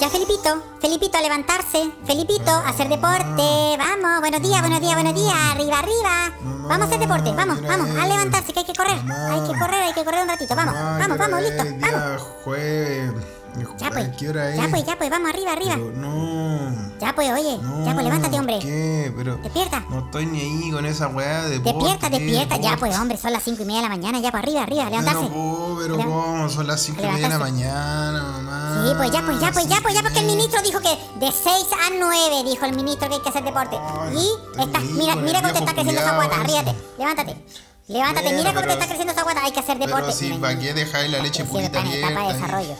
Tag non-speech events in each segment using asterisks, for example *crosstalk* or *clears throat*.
Ya, Felipito, Felipito, a levantarse. Felipito, a hacer deporte. Vamos, buenos días, buenos días, buenos días. Arriba, arriba. Vamos a hacer deporte, vamos, vamos, a levantarse, que hay que correr. Hay que correr, hay que correr un ratito. Vamos, vamos, vamos, listo, vamos. Jueves. Ya pues, ¿Qué hora es? ya pues, ya pues, vamos arriba, arriba. Pero no. Ya pues, oye, ya pues, levántate, hombre. ¿Qué? Pero. Despierta. No estoy ni ahí con esa weá de Despierta, despierta. Ya pues, hombre, son las cinco y media de la mañana. Ya pues, arriba, arriba, levantarse. No puedo, pero ¿cómo? Son las 5 y media de la mañana. Sí, pues ya, pues ya, pues ya, pues ya, porque el ministro dijo que de 6 a 9, dijo el ministro que hay que hacer deporte. Ay, y estás, mira, el cómo te está creciendo esa guata, ríete, levántate. Levántate, Bueno, mira cómo te está creciendo esa guata, hay que hacer deporte. Pero si, ¿para qué dejáis la leche purita está en etapa de desarrollo.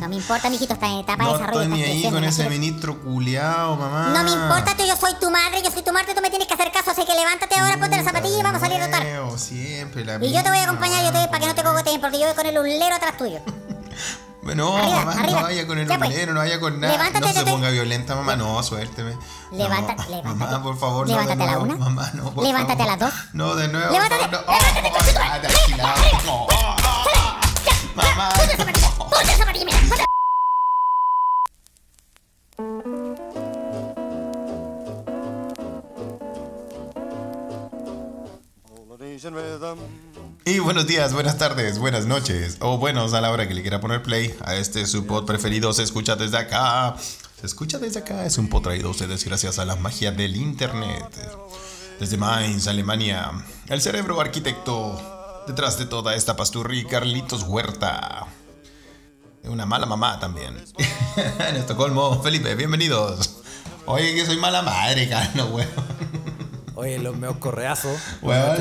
No me importa, mijito, está en etapa de No desarrollo. estoy ni ahí con ese ministro culiao, mamá. No me importa, tú, yo soy tu madre, yo soy tu madre, tú me tienes que hacer caso, así que levántate ahora, ponte las zapatillas y vamos a salir a Siempre la Y yo te voy a acompañar, yo te voy para que no te cogoteen, porque yo voy con el ulero atrás tuyo. *laughs* No, Arriba, mamá, arriba. no vaya con el Ya, pues. no vaya con nada. Levántate, no se te- ponga violenta, mamá, no, suélteme. Levanta- no, *laughs* levántate. Mamá, por favor, Levántate no a la una. Mamá, no, por Levántate a favor. las dos. No, de nuevo. Levántate, no, no. levántate, Oh. Mamá. ¡Ponte las zapatillas, mira! ponte- Polynesian rhythm. Y buenos días, buenas tardes, buenas noches, o buenos a la hora que le quiera poner play a este su pod preferido. Se escucha desde acá. Se escucha desde acá. Es un pod traído a ustedes gracias a la magia del internet. Desde Mainz, Alemania, el cerebro arquitecto detrás de toda esta pasturri, Carlitos Huerta. Una mala mamá también. *laughs* en Estocolmo, Felipe, bienvenidos. Oye, que soy mala madre, *laughs* Carlos, weón. Oye, los meos correazos. Weón,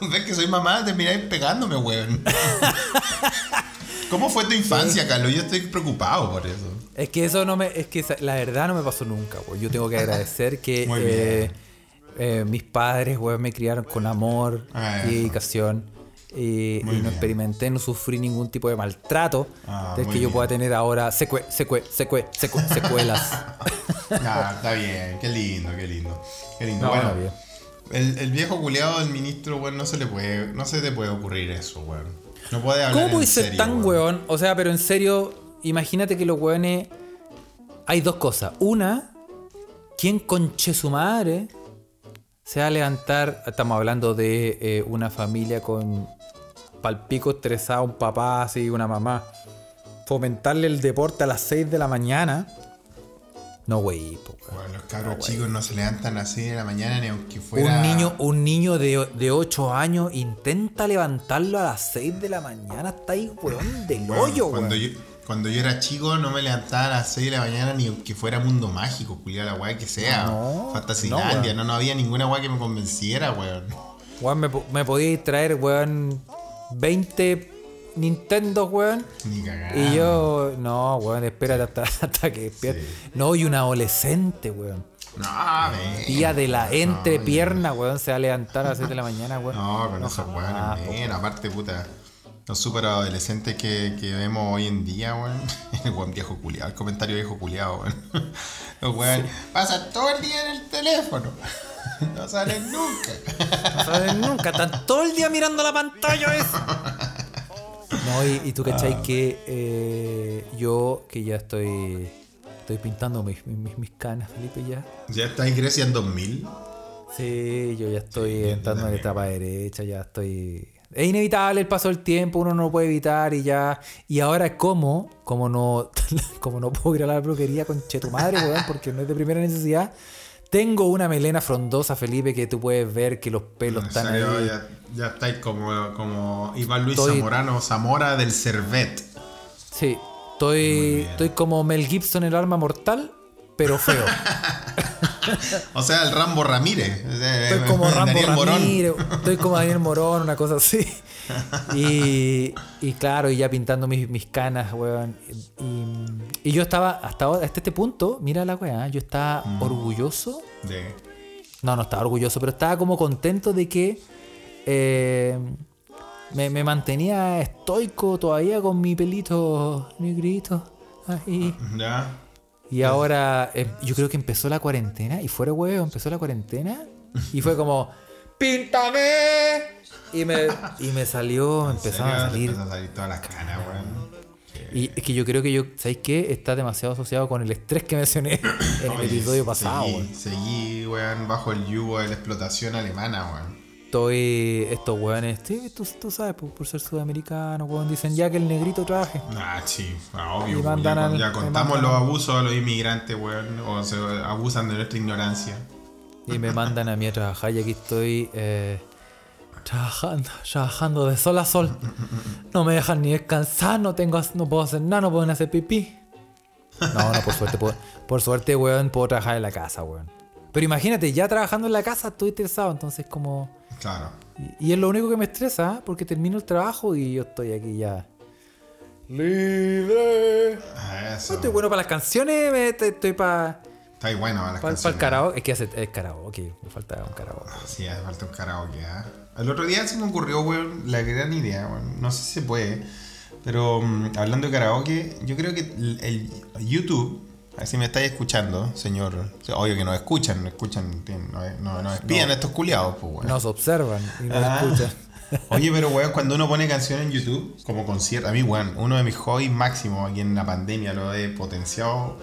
*laughs* Ves que soy mamá, te miráis pegándome, weón. ¿Cómo fue tu infancia, Carlos? Yo estoy preocupado por eso. Es que eso no me. Es que la verdad no me pasó nunca, güey. Yo tengo que agradecer que *laughs* eh, eh, mis padres, güey, me criaron con amor Ah, y dedicación. Y, y no bien. experimenté, no sufrí ningún tipo de maltrato Ah, del muy que yo bien. pueda tener ahora secue, secue, secue, secue- secuelas. *laughs* Ah, está bien, qué lindo, qué lindo. Qué lindo. No, bueno. El, el viejo culiado del ministro, weón, no se le puede, no se te puede ocurrir eso, weón. No puede hablar ¿Cómo puede ser serio, tan weón. weón? O sea, pero en serio, imagínate que los weones. Hay dos cosas. Una, ¿quién conche su madre se va a levantar? Estamos hablando de eh, una familia con palpico estresado, un papá así, una mamá. Fomentarle el deporte a las 6 de la mañana. No, güey. Weón, los cabros chicos no se levantan así de la mañana ni aunque fuera. Un niño, un niño de, de 8 años intenta levantarlo a las 6 de la mañana. Está ahí, weón, del Weón, hoyo, cuando yo, cuando yo era chico no me levantaba a las 6 de la mañana ni aunque fuera mundo mágico, culiar la weá que sea. No, Fantasylandia, no, no, no, había ninguna weá que me convenciera, weón. Weón, me, me podíais traer, weón, 20 Nintendo, weón. Ni. Y yo, no, weón, espérate hasta, hasta que despierte. Sí. No, y un adolescente, weón. No. Día de la entrepierna, weón, se va a levantar a las 7 de la mañana, weón. No, con esos jamás, weones, men, aparte, puta. Los super adolescentes que, que vemos hoy en día, weón. *laughs* El weón viejo culiado, el comentario viejo culiado, weón. *laughs* Los weón pasan todo el día en el teléfono. *laughs* No salen nunca. No saben nunca, están todo el día mirando la pantalla eso. No, y, y tú cachai que eh, yo, que ya estoy estoy pintando mis, mis, mis canas, Felipe, ya. ¿Ya está en Grecia en 2000? Sí, yo ya estoy Sí, entrando en la etapa derecha, ya estoy... Es inevitable el paso del tiempo, uno no lo puede evitar y ya... Y ahora como, como no, *laughs* como no puedo ir a la brujería con che tu madre, weón, porque no es de primera necesidad, tengo una melena frondosa, Felipe, que tú puedes ver que los pelos están serio, ahí. ya, ya estáis como, como Iván Luis Estoy- Zamorano, Zamora del Servet. Sí, estoy, estoy como Mel Gibson en el arma mortal, pero feo. *laughs* O sea, el Rambo Ramírez. Estoy como Rambo Daniel Morón. Ramírez, estoy como Daniel Morón, una cosa así. Y, y claro, y ya pintando mis, mis canas, weón. Y, y yo estaba, hasta, ahora- hasta este punto, mira la weá, yo estaba Mm. orgulloso. De- No, no estaba orgulloso, pero estaba como contento de que eh, me, me mantenía estoico todavía con mi pelito negrito. Ahí. ¿Ya? Y ahora eh, yo creo que empezó la cuarentena y fuera huevo, empezó la cuarentena y fue como ¡Píntame! Y me, y me salió, *laughs* ¿En empezaron a salir. empezaron a salir todas las canas, weón. Y es que yo creo que yo, ¿sabéis qué? Está demasiado asociado con el estrés que mencioné en el Oye, episodio pasado, weón. Seguí, weón, bajo el yugo de la explotación alemana, weón. Estoy. Estos weones, sí, tú, tú sabes, por, por ser sudamericano, weón, dicen ya que el negrito trabaje. Ah, sí, ah, obvio. Ya, al- ya y contamos los abusos a los inmigrantes, weón. O se abusan de nuestra ignorancia. Y me mandan a mí a trabajar y aquí estoy eh, trabajando, trabajando de sol a sol. No me dejan ni descansar, no tengo, no puedo hacer nada, no puedo hacer pipí. No, no, por suerte, puedo- por suerte, weón, puedo trabajar en la casa, weón. Pero imagínate, ya trabajando en la casa estoy estresado, entonces como... Claro. Y, y es lo único que me estresa, ¿eh? porque termino el trabajo y yo estoy aquí ya... Libre. Ah, Eso. Estoy bueno para las canciones, me- estoy, estoy para... Está bueno las Para el canciones. karaoke, es que hace, es karaoke, me falta un karaoke. Sí, hace falta un karaoke, ¿ah? El otro día se me ocurrió, weón, la gran idea, weón. No sé si se puede. Pero mm, hablando de karaoke, yo creo que el, el YouTube, si me estáis escuchando, señor. Obvio que nos escuchan, nos escuchan, tienen- no, no, nos espían estos culiados, pues, weón. Nos observan y nos Ah. escuchan. *laughs* Oye, pero weón, cuando uno pone canciones en YouTube, como concierto, a mí, weón, uno de mis hobbies máximos aquí en la pandemia, lo he potenciado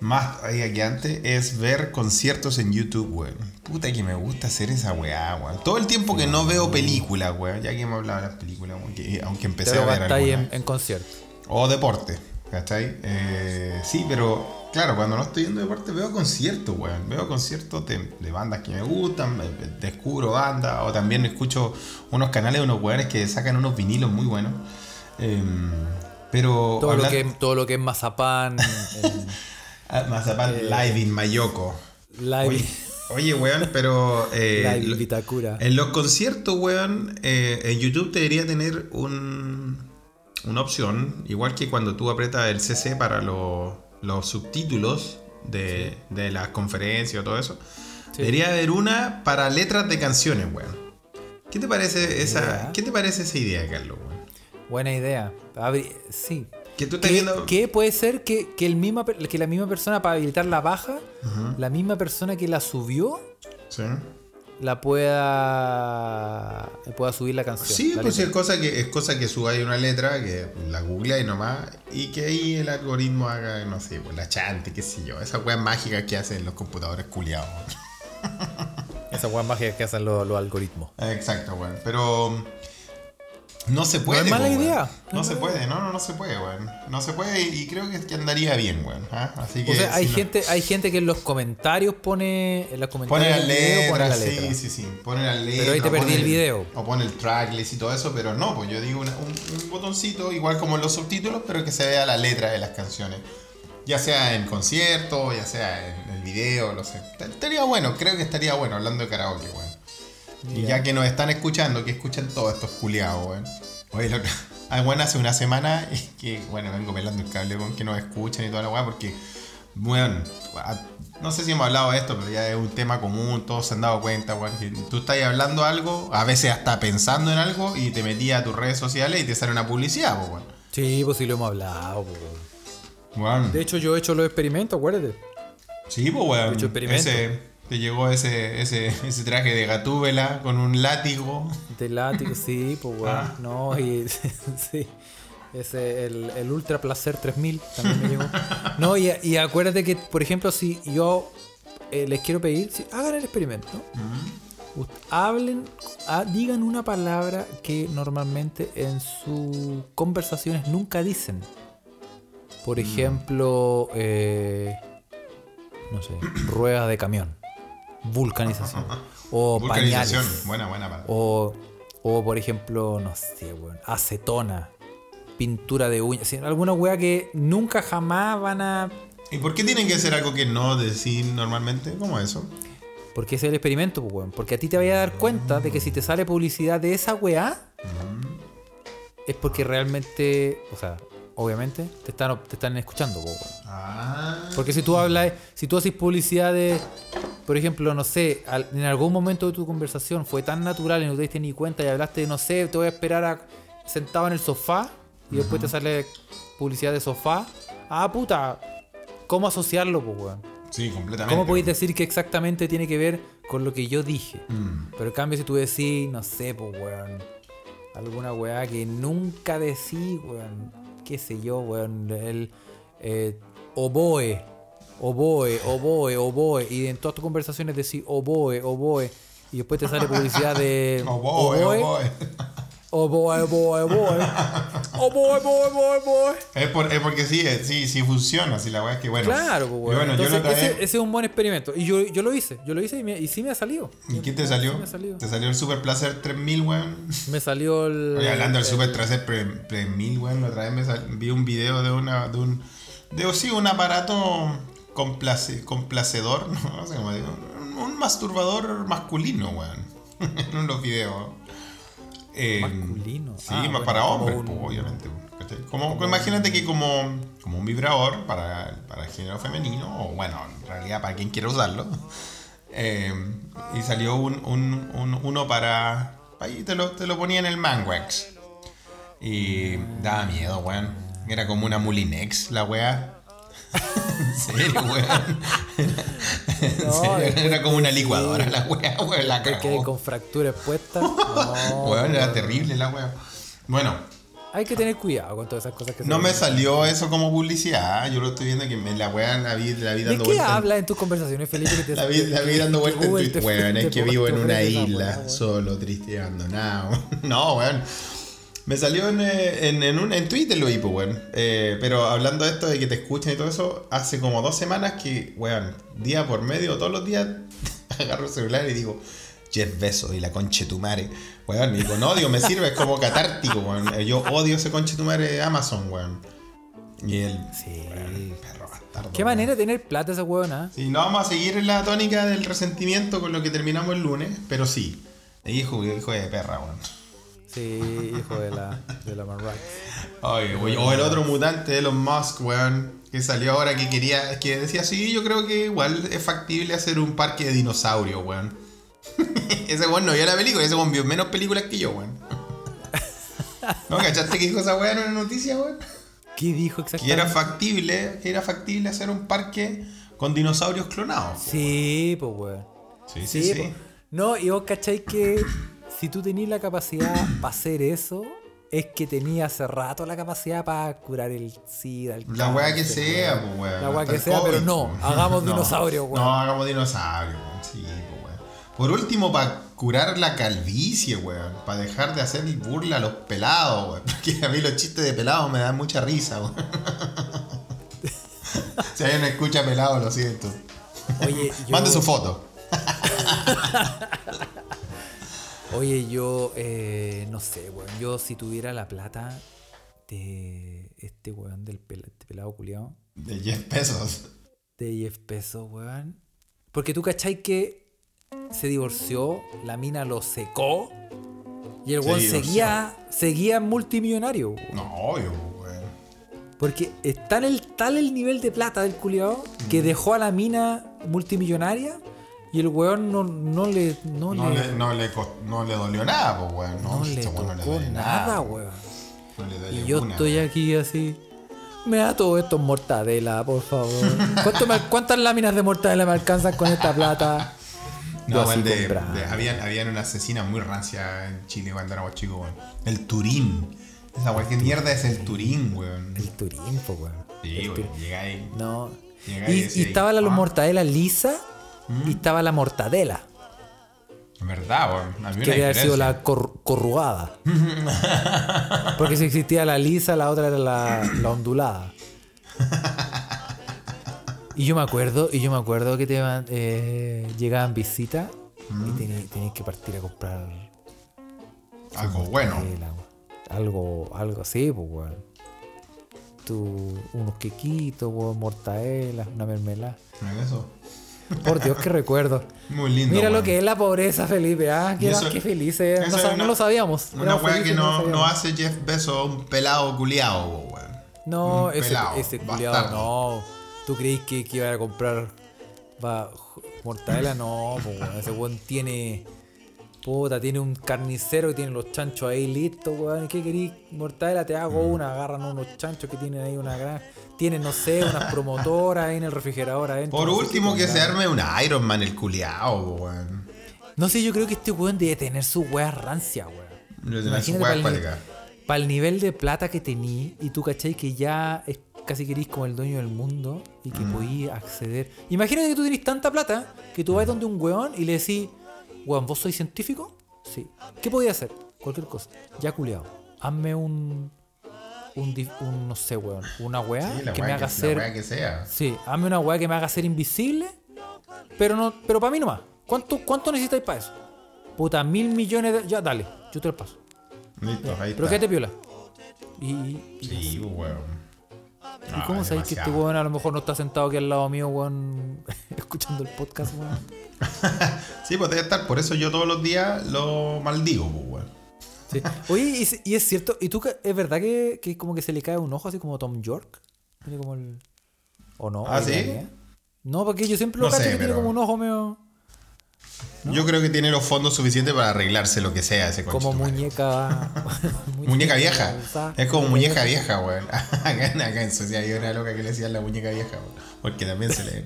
más todavía que antes, es ver conciertos en YouTube, weón. Puta que me gusta hacer esa weá, weón. Todo el tiempo que no veo películas, weón, ya que hemos hablado de las películas, weón, que- aunque empecé a ver gastáis en, algunas. en concierto. O deporte, ¿cachai? Eh, sí, pero claro, cuando no estoy viendo deporte veo conciertos, weón. Veo conciertos de, de bandas que me gustan, descubro bandas, o también escucho unos canales de unos weones que sacan unos vinilos muy buenos. Em, pero Todo, lo que, todo lo que es mazapán, *laughs* Ah, Mazapán Live in Mayoko. live, Oye, oye, weón, pero *laughs* eh, live en Vitacura. en los conciertos, weón, eh, en YouTube debería tener un, una opción, igual que cuando tú apretas el CC para los- los subtítulos de, de las conferencias o todo eso. Sí. Debería haber una para letras de canciones, weón. ¿Qué te parece esa, idea. ¿qué te parece esa idea, Carlos? weón? Buena idea. Abri- sí. Que tú estás ¿Qué, viendo... qué puede ser que, que el misma, que la misma persona para habilitar la baja, la misma persona que la subió, Sí. La pueda, pueda subir la canción? Sí, la pues letra? es cosa que es cosa que suba ahí una letra, que la googleáis nomás, y que ahí el algoritmo haga, no sé, pues la chante, qué sé yo, esas weas mágicas que hacen los computadores culiados. Esa weá mágica que hacen los, los algoritmos. Exacto, weón. Pero no se puede. es mala po, idea. No, No se puede, no, no, no se puede, weón. No se puede y creo que, que andaría bien, weón. ¿ah? Así que O sea, hay si no- gente, hay gente que en los comentarios pone, en los comentarios Pone del video pone la letra. sí, sí, sí. Pone las letras. Pero ahí te o perdí pone el video. O pone el tracklist y todo eso, pero no, pues yo digo una- un, un botoncito, igual como en los subtítulos, pero que se vea la letra de las canciones. Ya sea en concierto, ya sea en el video, no sé. Estaría bueno, creo que estaría bueno hablando de karaoke, weón. Y ya que nos están escuchando, que escuchan todos estos culiados, weón. Oye, lo, *laughs* ah, bueno, hace una semana *laughs* y que, bueno, vengo pelando el cable con que nos escuchan y toda la weá, porque, bueno, no sé si hemos hablado de esto, pero ya es un tema común, todos se han dado cuenta, weón, tú estás hablando algo, a veces hasta pensando en algo, y te metías a tus redes sociales y te sale una publicidad, weón. Sí, pues sí lo hemos hablado. Weón. De hecho, yo he hecho los experimentos, acuérdate. Sí, pues, weón. hecho experimento. Ese, te llegó ese, ese, *laughs* ese traje de gatúbela con un látigo. De látigo, sí, pues weón. Ah. No, y *laughs* sí. Ese, el, el Ultra Placer 3000 también me llegó. No, y, y acuérdate que, por ejemplo, si yo eh, les quiero pedir, si, hagan el experimento. Hablen, ah, digan una palabra que normalmente en sus conversaciones nunca dicen. Por ejemplo, eh, no sé, ruedas de camión, vulcanización *laughs* o Vulcanización. pañales. Buena, buena palabra. O, o por ejemplo, no sé, weón, acetona, pintura de uñas, alguna weá que nunca jamás van a. ¿Y por qué tienen que hacer algo que no decir normalmente? ¿Cómo eso? Porque ese es el experimento, pues, weón. Porque a ti te vayas a dar cuenta de que si te sale publicidad de esa weá, es porque realmente, o sea, obviamente, te están, te están escuchando, pues, weón. Ah. Porque si tú hablas, si tú haces publicidad de, por ejemplo, no sé, al- en algún momento de tu conversación fue tan natural y no te diste ni cuenta y hablaste de, no sé, te voy a esperar a, sentado en el sofá y después te sale publicidad de sofá. Ah, puta, ¿cómo asociarlo, pues, weón? Sí, completamente. ¿Cómo podéis decir que exactamente tiene que ver con lo que yo dije? Mm. Pero en cambio, si tú decís, no sé, pues, weón, alguna weá que nunca decís, weón. qué sé yo, weón, el eh, oboe, oboe, oboe, oboe, y en todas tus conversaciones decís oboe, oboe, y después te sale publicidad de Oh boy, oh boy. oboe, oboe, oboe, oboe, oboe, oboe, oboe. Es, por- es porque sí, sí, sí funciona. Si la weá es que bueno. Claro, pues, bueno, Entonces, ese, ese es un buen experimento. Y yo, yo lo hice, yo lo hice y, me- y sí me ha salido. ¿Y qué te Sí salió? me ha salido. Te salió el Super Placer 3000, weón. Me salió el. Oye, hablando del el- Super Placer 3000, weón, la otra vez me sal- vi un video de una. de un. de sí, un aparato complace- complacedor, *laughs* no sé cómo digo. Un, masturbador masculino, weón. *laughs* en los videos. Eh, Masculino. Sí, Ah, bueno, para como hombres, un- pues, obviamente. ¿cachai? Como, imagínate que como, como un vibrador para, para el género femenino, o bueno, en realidad para quien quiera usarlo. *laughs* Eh, y salió un, un- un- uno para. Ahí te lo, te lo ponía en el Manwax. Y daba miedo, weón. Era como una Mulinex, la weá. En serio, weón. En No, serio, era como una sí. licuadora la weá, weón. La cagó. con fracturas puestas. *laughs* No, Weón, era terrible la weá. Bueno, Hay que tener cuidado con todas esas cosas que se no me ven. salió eso como publicidad. Yo lo estoy viendo que me, la weá la vi, la vi ¿De dando qué vueltas. en- tus conversaciones, Felipe? Que te, *laughs* La vi, la vi dando vueltas en te- Weón, es que vivo en una isla, solo, triste y abandonado. *laughs* No, weón. Me salió en, eh, en, en, un, en Twitter lo vi, pues, weón. Eh, pero hablando de esto de que te escuchan y todo eso, hace como dos semanas que, weón, día por medio, todos los días, *laughs* agarro el celular y digo, Jeff Bezos y la conche tu madre. Weón, y no odio, me sirve, es como catártico, weón. Eh, Yo odio ese conche tu madre de Amazon, weón. Y el Sí. perro bastardo. Qué weón. manera de tener plata esa huevona. Sí, no vamos a seguir en la tónica del resentimiento con lo que terminamos el lunes, pero sí. Hijo, hijo de perra, weón. Sí, hijo de la, de la Marrax. Oye, o el otro mutante, Elon Musk, weón, que salió ahora que quería, que decía, sí, yo creo que igual es factible hacer un parque de dinosaurios, weón. *laughs* ese weón no vio la película, ese weón vio menos películas que yo, weón. ¿No cachaste que dijo esa weón en una noticia, weón? ¿Qué dijo Que exactamente? era factible, que era factible hacer un parque con dinosaurios clonados. Sí, pues weón. Sí, Sí, po. No, y vos cacháis que si tú tenés la capacidad *coughs* para hacer eso, es que tenías hace rato la capacidad para curar el SIDA, el La weá que sea, pues weón. La weá que sea, pero no, hagamos *laughs* No, dinosaurios, weón. No, hagamos dinosaurios, weón. Sí, pues weón. Por último, para curar la calvicie, weón. Para dejar de hacer burla a los pelados, weón. *laughs* Porque a mí los chistes de pelados me dan mucha risa, weón. *laughs* si alguien me escucha pelado, lo siento. Oye, yo, Mande su foto. Oye, yo eh, no sé, weón. Yo si tuviera la plata de este weón del pel- este pelado culiao, De 10 pesos. de Jeff Bezos, weón. Porque tú cachai que se divorció, la mina lo secó y el weón seguía, seguía multimillonario. weón. No, obvio, weón. Porque es tal el, tal el nivel de plata del culiao que dejó a la mina multimillonaria y el weón no, no le, no No le, le, no, le, no le dolió nada, pues weón. No, le no tocó duele nada, weón. No le duele Y yo una, estoy aquí así. Me da todo esto en mortadela, por favor. *laughs* ¿Cuánto me- ¿Cuántas láminas de mortadela me alcanzan con esta plata? No, weón, de, de- habían, habían una asesina muy rancia en Chile cuando éramos chicos, weón. El Turín. Esa weón, ¿qué mierda es el Turín, weón? El Turín, po, weón. Sí, El weón, llega ahí. No. Llega Y, y y estaba la ah. mortadela lisa y estaba la mortadela. Verdad, weón. Había Que debe haber sido la cor- corrugada. *laughs* Porque si existía la lisa, la otra era la, la ondulada. *laughs* Y yo me acuerdo, y yo me acuerdo que te eh, llegaban visitas y tenías, tenías que partir a comprar Algo bueno. algo, algo así, pues weón. Tú, unos quequitos, weón, mortadela, una mermelada. Eso. Por Dios, qué recuerdo. Muy lindo. Mira lo que es la pobreza, Felipe. Ah, qué, eso- qué felices. eso No, lo sabíamos. Una weá que no, hace Jeff Bezos un pelado culiao, weón. No, un ese, pelado, ese culiado, no. ¿Tú creís que, que iba a comprar va, mortadela? No, pues, weón. Ese weón tiene. Puta, tiene un carnicero que tiene los chanchos ahí listos, weón. ¿Y ¿Qué querís? Mortadela, te hago Mm. una. Agarran unos chanchos que tienen ahí una gran. Tienen, no sé, unas *laughs* promotoras ahí en el refrigerador adentro. Por último, que se arme un Iron Man el culiao, weón. No sé, yo creo que este weón debe tener su weá rancia, weón. Debe tener su Imagínate para el, para el nivel de plata que tení y tú cachai que ya es casi que eres como el dueño del mundo y que podías acceder. Imagínate que tú tenés tanta plata que tú vas donde un weón y le decís, weón, ¿vos sois científico? Sí. ¿Qué podía hacer? Cualquier cosa. Ya culiado. Hazme un, un, no sé, weón, una weá Sí, que me haga que, ser... weá que sea. Sí, hazme una weá que me haga ser invisible, pero no, pero para mí nomás. ¿Cuánto, cuánto necesitáis para eso? Puta, mil millones de. Ya, dale, yo te lo paso. Listo, ahí Pero está. quédate piola. Y, y, Sí, weón. ¿y cómo sabéis que este weón a lo mejor no está sentado aquí al lado mío, weón, *laughs* escuchando el podcast, weón? *laughs* Sí, pues debe estar. Por eso yo todos los días lo maldigo, pues, weón. Sí. Oye, y, y es cierto, ¿y tú es verdad que, que como que se le cae un ojo así como Tom York? Tiene como el. ¿O no? ¿Ah, ¿O sí? No, porque yo siempre lo No cacho sé, que tiene como un ojo medio. Yo creo que tiene los fondos suficientes para arreglarse lo que sea ese Como conchetumare. muñeca. *laughs* *laughs* Muñeca vieja. Es como muñeca vieja, weón. *laughs* Acá, en- acá en Suecia hay una loca que le decían la muñeca vieja, weón. Porque también se le,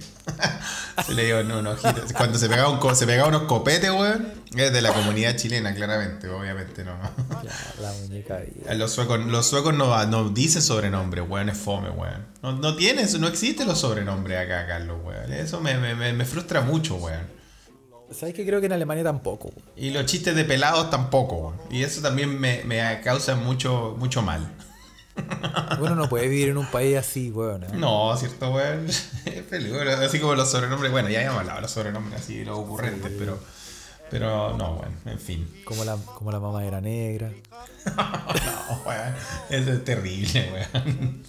se le dio un, un ojito. Cuando se pegaba, un, se pegaba unos copetes, weón, es de la comunidad chilena, claramente, obviamente, no. Ya, la muñeca vieja. Los suecos, los suecos no, no dicen sobrenombre, weón, es fome, weón. No, no tienes, no existen los sobrenombres acá, Carlos, weón. Eso me, me, me frustra mucho, weón. ¿Sabes que creo que en Alemania tampoco? Y los chistes de pelados tampoco. Y eso también me, me causa mucho, mucho mal. *laughs* Bueno, no puede vivir en un país así, weón. ¿eh? No, cierto, weón. *laughs* Es peligroso. Así como los sobrenombres. Bueno, ya habíamos hablado de los sobrenombres así, los ocurrentes, pero. Pero no, bueno, en fin. Como la, como la mamá era negra. *laughs* No, weón. Eso es terrible, weón.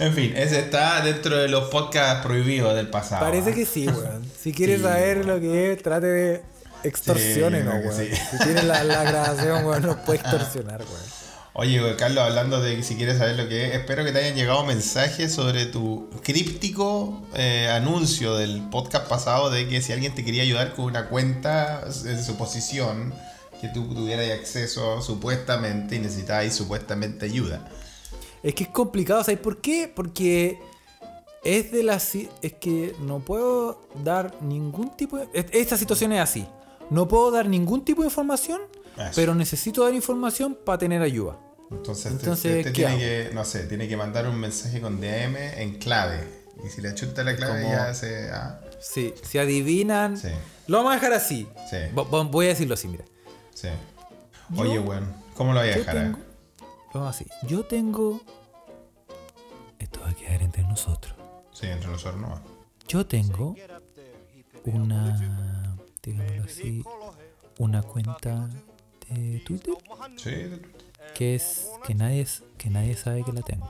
En fin, ese está dentro de los podcasts prohibidos del pasado. Parece ¿ah? que sí, weón. Si quieres Sí, saber weón. lo que es, trate de extorsiones, Sí, weón. sí. Si tienes la, la *laughs* grabación, weón, nos puede extorsionar, weón. Oye, Carlos, hablando de si quieres saber lo que es, espero que te hayan llegado mensajes sobre tu críptico eh, anuncio del podcast pasado de que si alguien te quería ayudar con una cuenta en su posición, que tú tuvieras acceso supuestamente y necesitabas supuestamente ayuda. Es que es complicado, ¿sabes por qué? Porque es de las. Es que no puedo dar ningún tipo de. es- Esta situación es así. No puedo dar ningún tipo de información, Eso. pero necesito dar información para tener ayuda. Entonces, Entonces, te, te ¿qué tiene hago? que, no sé, tiene que mandar un mensaje con DM en clave. Y si le chuta la clave Como- ya se... ah, Sí, si adivinan. Sí. Lo vamos a dejar así. Sí. Vo- vo- Voy a decirlo así, mira. sí. Oye, bueno, ¿cómo lo voy a dejar? eh? tengo. Vamos así. Yo tengo. Esto va a quedar entre nosotros. Sí, entre los hornos. Yo tengo una. Digámoslo así. Una cuenta de Twitter Sí, que es. que nadie, es- que nadie sabe que la tengo.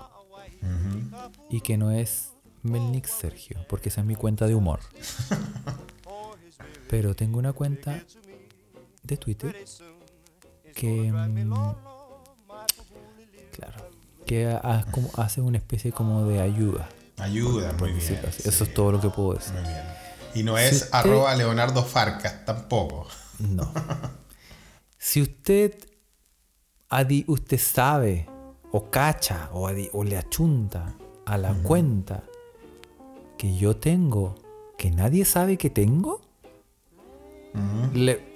Y que no es Melnik Sergio, porque esa es mi cuenta de humor. *laughs* Pero tengo una cuenta de Twitter que. mm, Claro. Que ha- como- hace una especie como de ayuda. ayuda, muy bien. Eso es todo lo que puedo decir. Muy bien. Y no es usted- arroba Leonardo Farcas tampoco. No. *laughs* si usted adi- usted sabe o cacha o, adi- o le achunta a la cuenta que yo tengo que nadie sabe que tengo, le,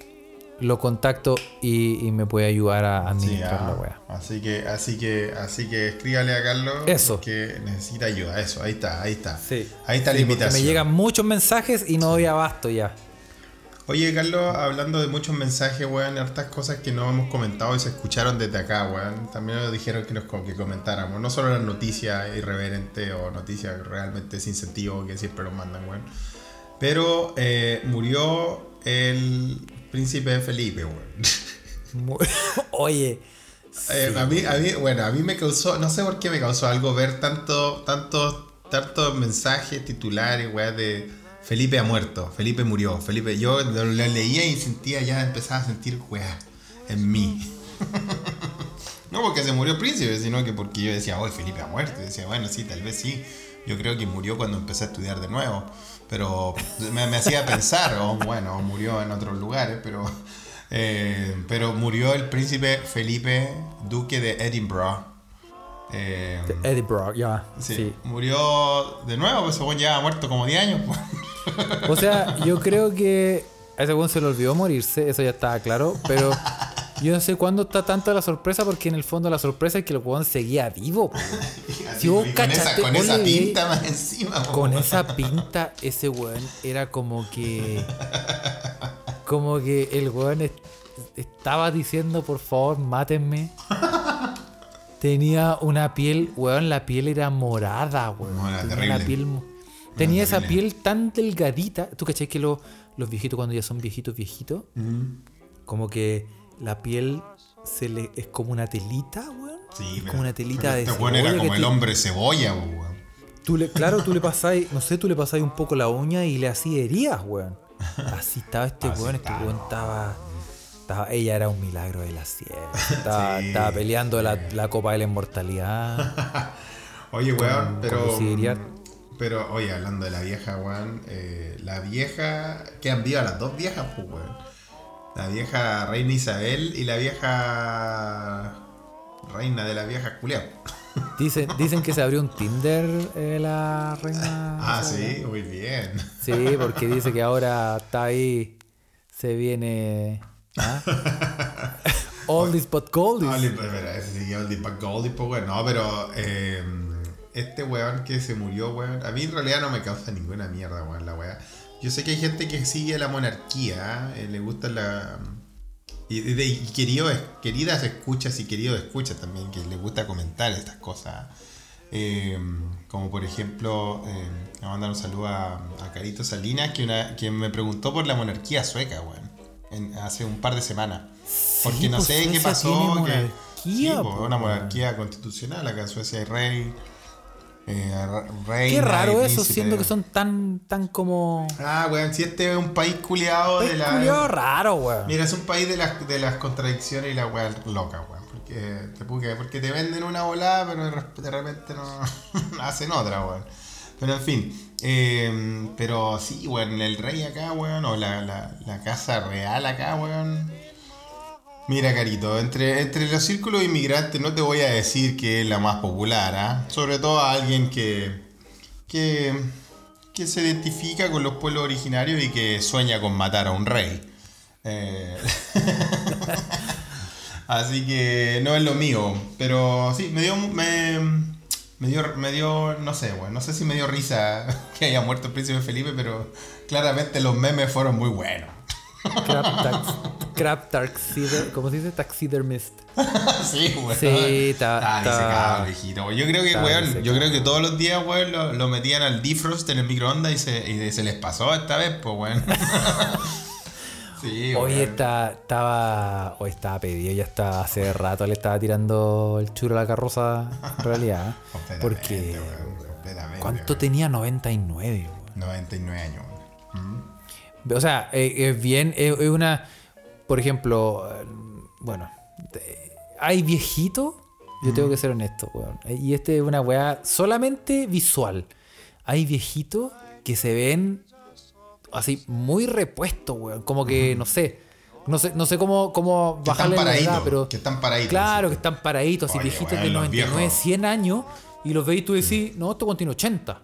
lo contacto y, y me puede ayudar a Sí, administrar ah, la wea. así que, así que, así que escríbale a Carlos Eso. que necesita ayuda. Eso, ahí está, ahí está. Sí. Ahí está Sí, la invitación. Me llegan muchos mensajes y no doy abasto ya. Oye, Carlos, hablando de muchos mensajes, weón, hartas cosas que no hemos comentado y se escucharon desde acá, weón. También nos dijeron que nos que comentáramos. No solo las noticias irreverentes o noticias realmente sin sentido que siempre nos mandan, weón. Pero eh, murió el príncipe Felipe, weón. *laughs* Oye, Eh, a, mí, a mí, bueno, a mí me causó, no sé por qué me causó algo ver tanto, tantos, tantos mensajes titulares, weá, de Felipe ha muerto, Felipe murió, Felipe, yo lo, lo leía y sentía, ya empezaba a sentir weá en mí. *laughs* no porque se murió el príncipe, sino que porque yo decía, oh, Felipe ha muerto. Y decía, bueno, sí, tal vez sí. Yo creo que murió cuando empecé a estudiar de nuevo. Pero me, me hacía pensar, o bueno, murió en otros lugares, pero, eh, pero murió el príncipe Felipe, duque de Edinburgh. Eh, Edinburgh, ya. sí, sí. Murió de nuevo, pues según ya ha muerto como 10 años. pues. O sea, yo creo que a ese se le olvidó morirse, eso ya estaba claro, pero Yo no sé cuándo está tanta la sorpresa, porque en el fondo la sorpresa es que el weón seguía vivo. po, weón. *laughs* Así, Si vos y con esa, con esa pinta más encima. Con esa pinta, ese weón era como que. Como que el weón est- estaba diciendo, por favor, mátenme. Tenía una piel, weón, la piel era morada, weón. No, era Tenía terrible. una piel Tenía esa terrible. piel tan delgadita. ¿Tú cachai que lo- los viejitos, cuando ya son viejitos, viejitos, como que la piel se le, es como una telita, weón? Sí, es como una telita de Este era cebolla que como el te- hombre cebolla, weón. Tú le, claro, tú le pasáis, no sé, tú le pasáis un poco la uña y le hacías heridas, weón. Así estaba este Así weón, este weón estaba, estaba- Ella era un milagro de la ciega. Estaba, Sí, estaba peleando la, la copa de la inmortalidad. *laughs* Oye, weón, pero. con Siriar. Pero, oye, hablando de la vieja, weón, eh, la vieja. Quedan vivas las dos viejas, pues, weón. La vieja reina Isabel y la vieja. Reina de la vieja culiao. *laughs* Dicen, dicen que se abrió un Tinder eh, la reina. *laughs* Ah, Isabel. sí, muy bien. Sí, porque dice que ahora está ahí, se viene. ¿ah? *laughs* Oldies but goldies. Pues, but pues, weón. No, pero. eh, este weón que se murió, weón. A mí en realidad no me causa ninguna mierda, weón, la weá. Yo sé que hay gente que sigue la monarquía, eh, le gusta la. Y, de- y querido- queridas escuchas y queridos escuchas también, que les gusta comentar estas cosas. Eh, como por ejemplo, eh, voy a mandar un saludo a, a Carito Salinas, que, una, que me preguntó por la monarquía sueca, weón. en- hace un par de semanas. Porque no pues sé qué pasó. que- monarquía, sí, po, po, una weón. monarquía constitucional, acá en Suecia hay rey. Eh, reina Qué raro eso, siendo que son tan, tan como. Ah, weón, si este es un país culiado de la. culiao raro, weón. Mira, es un país de las, de las contradicciones y la weá loca, weón. Porque te, porque, porque te venden una volada, pero de rep- de repente *laughs* no hacen otra, weón. Pero en fin. eh, pero sí, weón, el rey acá, weón, o la, la, la casa real acá, weón. Mira, Carito, entre, entre los círculos inmigrantes no te voy a decir que es la más popular, ¿ah? Sobre todo a alguien que, que, que se identifica con los pueblos originarios y que sueña con matar a un rey. Eh, *laughs* Así que no es lo mío, pero sí, me dio, me, me dio, me dio, no sé, bueno, no sé si me dio risa *laughs* que haya muerto el príncipe Felipe, pero claramente los memes fueron muy buenos. Crab, tax, crab taxider, ¿cómo se dice? Taxidermist. *laughs* sí, weón. Sí, está- Está está- disecado el viejito. Yo creo que, está weón, yo creo que todos los días, weón, lo, lo metían al defrost en el microondas y se, y se les pasó esta vez, pues, weón. *laughs* sí, Hoy está, estaba. Hoy estaba pedido, ya estaba hace rato le estaba tirando el churo a la carroza, en realidad. *laughs* Porque. weón, ¿Cuánto weón. tenía? 99, weón. 99 años, weón. O sea, eh, es bien, es, es una. Por ejemplo, eh, bueno, hay viejitos, yo tengo que ser honesto, weón. eh, Y este es una weá solamente visual. Hay viejitos que se ven así muy repuestos, weón. Como que, no sé. No sé, no sé cómo, cómo Que están bajarle la edad, pero. que están paraditos, Claro, que están paraditos, así viejitos de los 99, viejos. 100 años, y los veis y tú decís, no, esto contiene 80.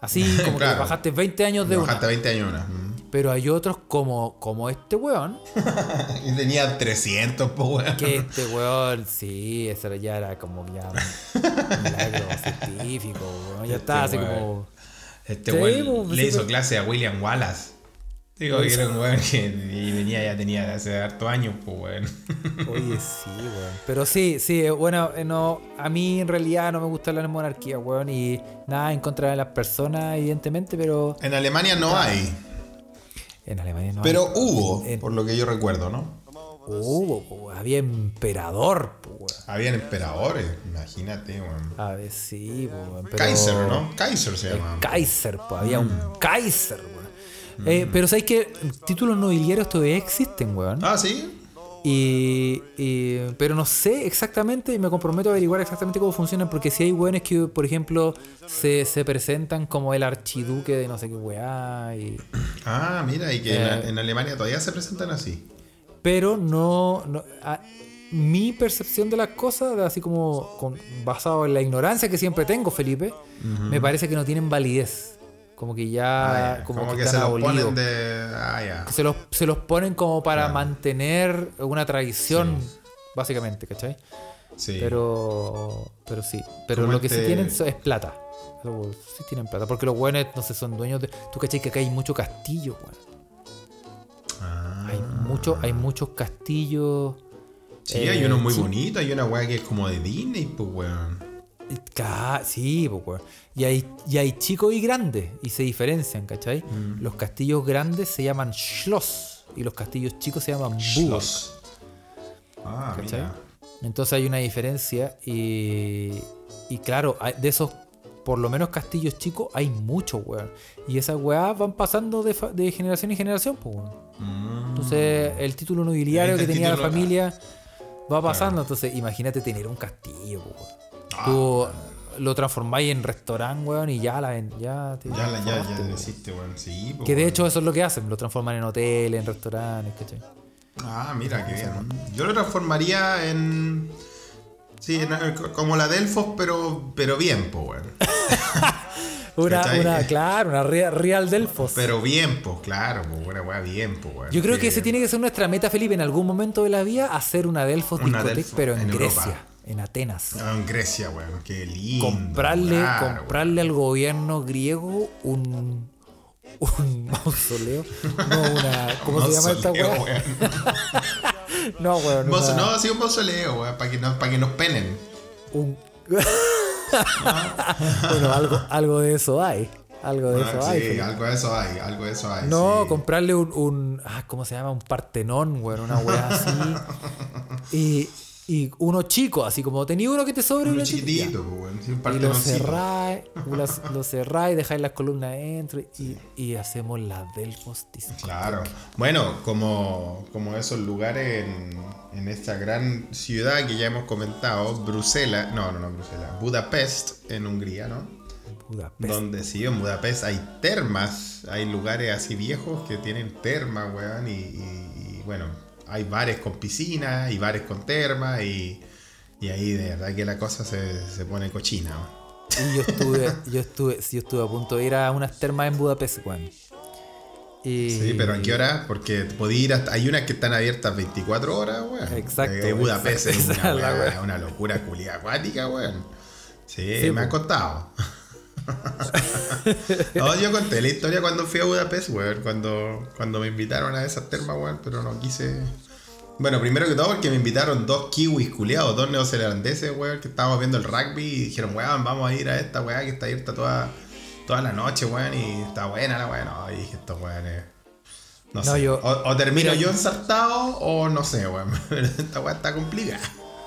Así *laughs* como Claro. que bajaste 20 años de una. Bajaste 20 años una. Mm. Pero hay otros como, como este weón, *laughs* Y tenía 300, pues, weón. que este weón, sí, eso ya era como ya un milagro científico, weón. Ya Este estaba así como... Este Sí, weón pues, le sí, hizo clase a William Wallace. Digo, que era un weón que y venía, ya tenía hace harto años, pues, weón. Oye, sí, weón. Pero sí, sí, eh, bueno, eh, no, a mí en realidad no me gusta la monarquía, weón, y nada en contra de las personas, evidentemente, pero En Alemania no hay, en Alemania no pero hay- hubo, en- por lo que yo recuerdo, ¿no? Hubo, po, había emperador, po. Habían emperadores, imagínate, weón. A ver, sí, po, pero... Kaiser, ¿no? Kaiser se llama. Kaiser, pues había un Mm. Kaiser, weón. Eh, pero sabes que títulos nobiliarios todavía existen, weón. Ah, sí. Y, y- pero no sé exactamente y me comprometo a averiguar exactamente cómo funcionan porque si hay weones que, por ejemplo, se, se presentan como el archiduque de no sé qué weá. y- *clears throat* Ah, mira, y que en, Eh. en Alemania todavía se presentan así. pero no... no- a- mi percepción de las cosas, así como con- basado en la ignorancia que siempre tengo, Felipe, me parece que no tienen validez. Como que ya. Ah, como, como, que, que, están se los abolidos. ponen de. Ah. Se los, se los ponen como para mantener una tradición, básicamente, ¿cachai? Sí. Pero. Pero sí. Pero Como lo que sí tienen es plata. Sí tienen plata. Porque los buenos, no sé, son dueños de. Tú cachai que acá hay mucho castillo, weón. Ah. Hay, mucho, hay muchos castillos. Sí, eh, hay uno muy sí. bonito, hay una weá que es como de Disney, pues weón. Sí, pues. Y hay, y hay chicos y grandes. Y se diferencian, ¿cachai? Mm. Los castillos grandes se llaman Schloss. Y los castillos chicos se llaman Burg. Ah, ¿Cachai? mira. Entonces hay una diferencia. Y, y claro, de esos, por lo menos castillos chicos, hay muchos, weón. Y esas weas van pasando de, generación en generación, pues, weón. Mm. Entonces el título nobiliario que tenía la familia va pasando. Entonces imagínate tener un castillo, weón. Ah. Tú lo transformáis en restaurante, weón, y ya la ven, ya te Ya, la- ya, ya weón. Sí, pues, Que de weón. hecho eso es lo que hacen, lo transforman en hoteles, en restaurantes, ¿cachai? Ah, mira, qué bien. Yo lo transformaría en. Sí, en- como la Delfos, pero, pero bien, pues, weón. *laughs* Una, ¿Cachai? una, claro, una Real, Real Delfos. Pero bien, pues, claro, pues, buena weá, bien, pues, weón. Yo creo que ese tiene que ser nuestra meta, Felipe, en algún momento de la vida, hacer una Delfos Una discoteca, Delfos pero en, en Grecia. En Atenas. Ah, en Grecia, weón, qué lindo. comprarle, comprarle al gobierno griego un, un *laughs* mausoleo. No, una. ¿Cómo se llama esta weón. *laughs* No, weón. Una- No, sí, un mausoleo, weón, para que, nos- para que nos penen. un- *laughs* bueno, algo, algo de eso hay. Algo de eso hay. sí, algo de eso hay, algo de eso hay. No, sí. comprarle un, un- ah, ¿cómo se llama? Un partenón, weón, una weá así. Y, y uno chico, así como tenía uno que te sobre Uno chiquitito, pues, sí, un Y *laughs* lo cerráis, lo, cerráis, dejáis las columnas dentro y, y hacemos la Delfos Disco. Claro. Bueno, como, como esos lugares en, en esta gran ciudad que ya hemos comentado, Bruselas, no, no, no, Bruselas, Budapest, en Hungría, ¿no? Budapest. Donde sí, en Budapest hay termas, hay lugares así viejos que tienen termas, weón, y, y- y, bueno, hay bares con piscina y bares con termas y, y ahí de verdad que la cosa se, se pone cochina. weón. Y yo estuve, yo estuve, sí, yo estuve a punto de ir a unas termas en Budapest, weón. Y... Sí, pero ¿en qué hora? Porque podía ir hasta. Hay unas que están abiertas 24 horas, weón. Exacto, Eh, Budapest exacto, *laughs* es una, weá. una locura culia acuática, weón. Sí, Sí, me ha po. *laughs* no, yo conté la historia cuando fui a Budapest, weón. Cuando, cuando me invitaron a esas termas, weón, pero no quise. Bueno, primero que todo porque me invitaron dos kiwis culiados, dos neozelandeses, weón, que estábamos viendo el rugby y dijeron, weón, vamos a ir a esta weá que está abierta toda, toda la noche, weón, y está buena la weá. No, y dije, estos weones. No, No, sé. yo- o, o termino mira- yo ensartado o no sé, weón. *laughs* Esta weá está complicada.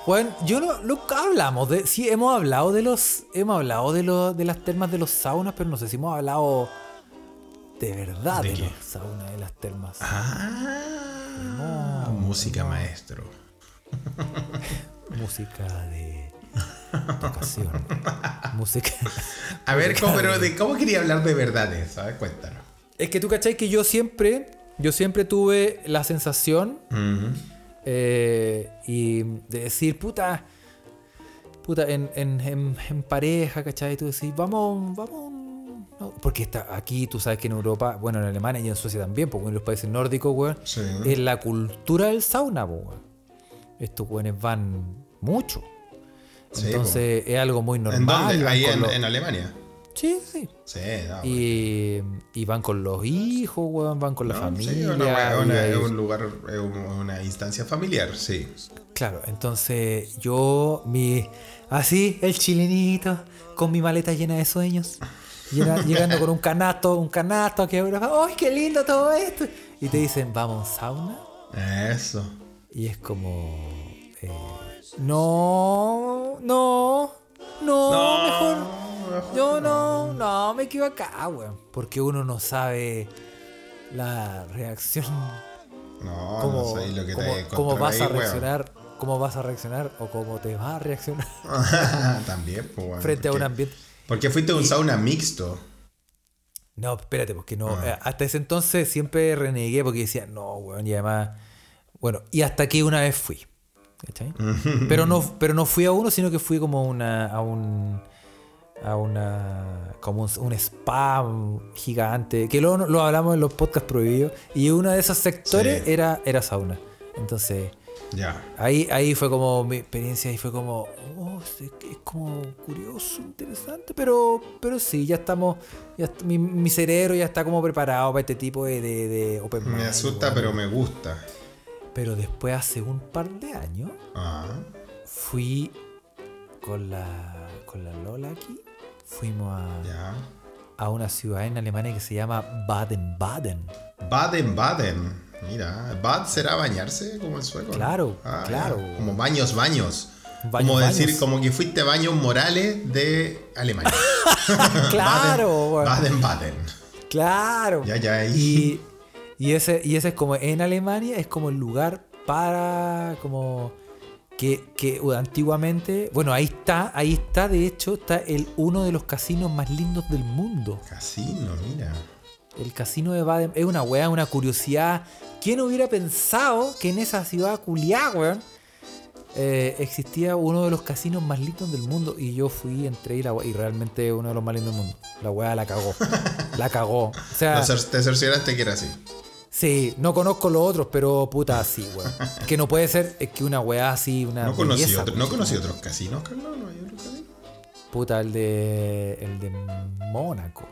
Bueno, yo no, nunca hablamos de. Sí, hemos hablado de los. Hemos hablado de los de las termas de los saunas, pero no sé si hemos hablado de verdad ¿De de, los saunas de las termas. Ah, música maestro. *laughs* Música de. ocasión. Música. *laughs* A ver, ¿cómo, pero de, ¿cómo quería hablar de verdad de eso? A ver, cuéntanos. Es que tú cachai que yo siempre. Yo siempre tuve la sensación. Eh, y de decir, puta. Puta, en, en, en, en pareja, ¿cachai? Tú decís, vamos, vamos. no, Porque está aquí, tú sabes que en Europa, bueno, en Alemania y en Suecia también, porque en los países nórdicos, weón, Sí. es la cultura del sauna, weón. Estos weones van mucho. Sí, Entonces es algo muy ¿En normal. dónde? van Ahí en, los- en Alemania. Sí, sí. Sí, no. Y, y van con los hijos, weón, van con la No, familia. sí, una es un lugar, es un- una instancia familiar, sí. Claro, entonces yo, mi, así, el chilenito, con mi maleta llena de sueños, *laughs* llegando con un canasto, un canasto Europa, ¡ay, qué lindo todo esto! Y te dicen, vamos, sauna. Eso. Y es como, eh, no, no, no, mejor. Yo no, no, me equivoqué, weón. Porque uno no sabe la reacción No, cómo, no sé lo que cómo- te cómo vas a weón. reaccionar, cómo vas a reaccionar o cómo te vas a reaccionar *laughs* También, pues, weón, frente a un ambiente. Porque fuiste a un sauna mixto. No, espérate, porque no. Ah. eh, Hasta ese entonces siempre renegué porque decía, no, weón, y además. Bueno, y hasta aquí una vez fui. ¿cachai? *laughs* pero, no, pero no fui a uno, sino que fui como una, a un. A una como un, un spa gigante, que luego lo hablamos en los podcasts prohibidos, y uno de esos sectores Sí. era, era sauna. Entonces, Ya. ahí, ahí fue como mi experiencia y fue como, oh, es, es como curioso, interesante, pero, pero sí, ya estamos, ya mi, mi cerebro ya está como preparado para este tipo de, de, de open Me mind, asusta, pero me gusta. Pero después, hace un par de años, Ah. fui con la, con la Lola aquí, fuimos a, a una ciudad en Alemania que se llama Baden-Baden. Baden-Baden. Mira, ¿Bad será bañarse como el sueco? Claro, Ah, claro. ya. Como baños, baños. Baños, como decir, baños. como que fuiste baños morales de Alemania. *laughs* claro, weón. Baden-Baden. Claro. Ya, ya. Y, y ese, y ese es como en Alemania, es como el lugar para como que, que uh, antiguamente, bueno, ahí está, ahí está, de hecho, está el uno de los casinos más lindos del mundo. Casino, mira. El casino de Baden es una weá, una curiosidad. ¿Quién hubiera pensado que en esa ciudad culiá, weón, eh, existía uno de los casinos más lindos del mundo? Y yo fui, entré y, la weá- y realmente es uno de los más lindos del mundo. La weá la cagó. la cagó. O sea, *laughs* No te cercioraste que era así. Sí, no conozco los otros, pero puta, sí, weón. que no puede ser, es que una weá así, una. No conocí, belleza, otro- no conocí otros casinos, Carlos. ¿No hay otros casinos? Puta, el de. El de Mónaco.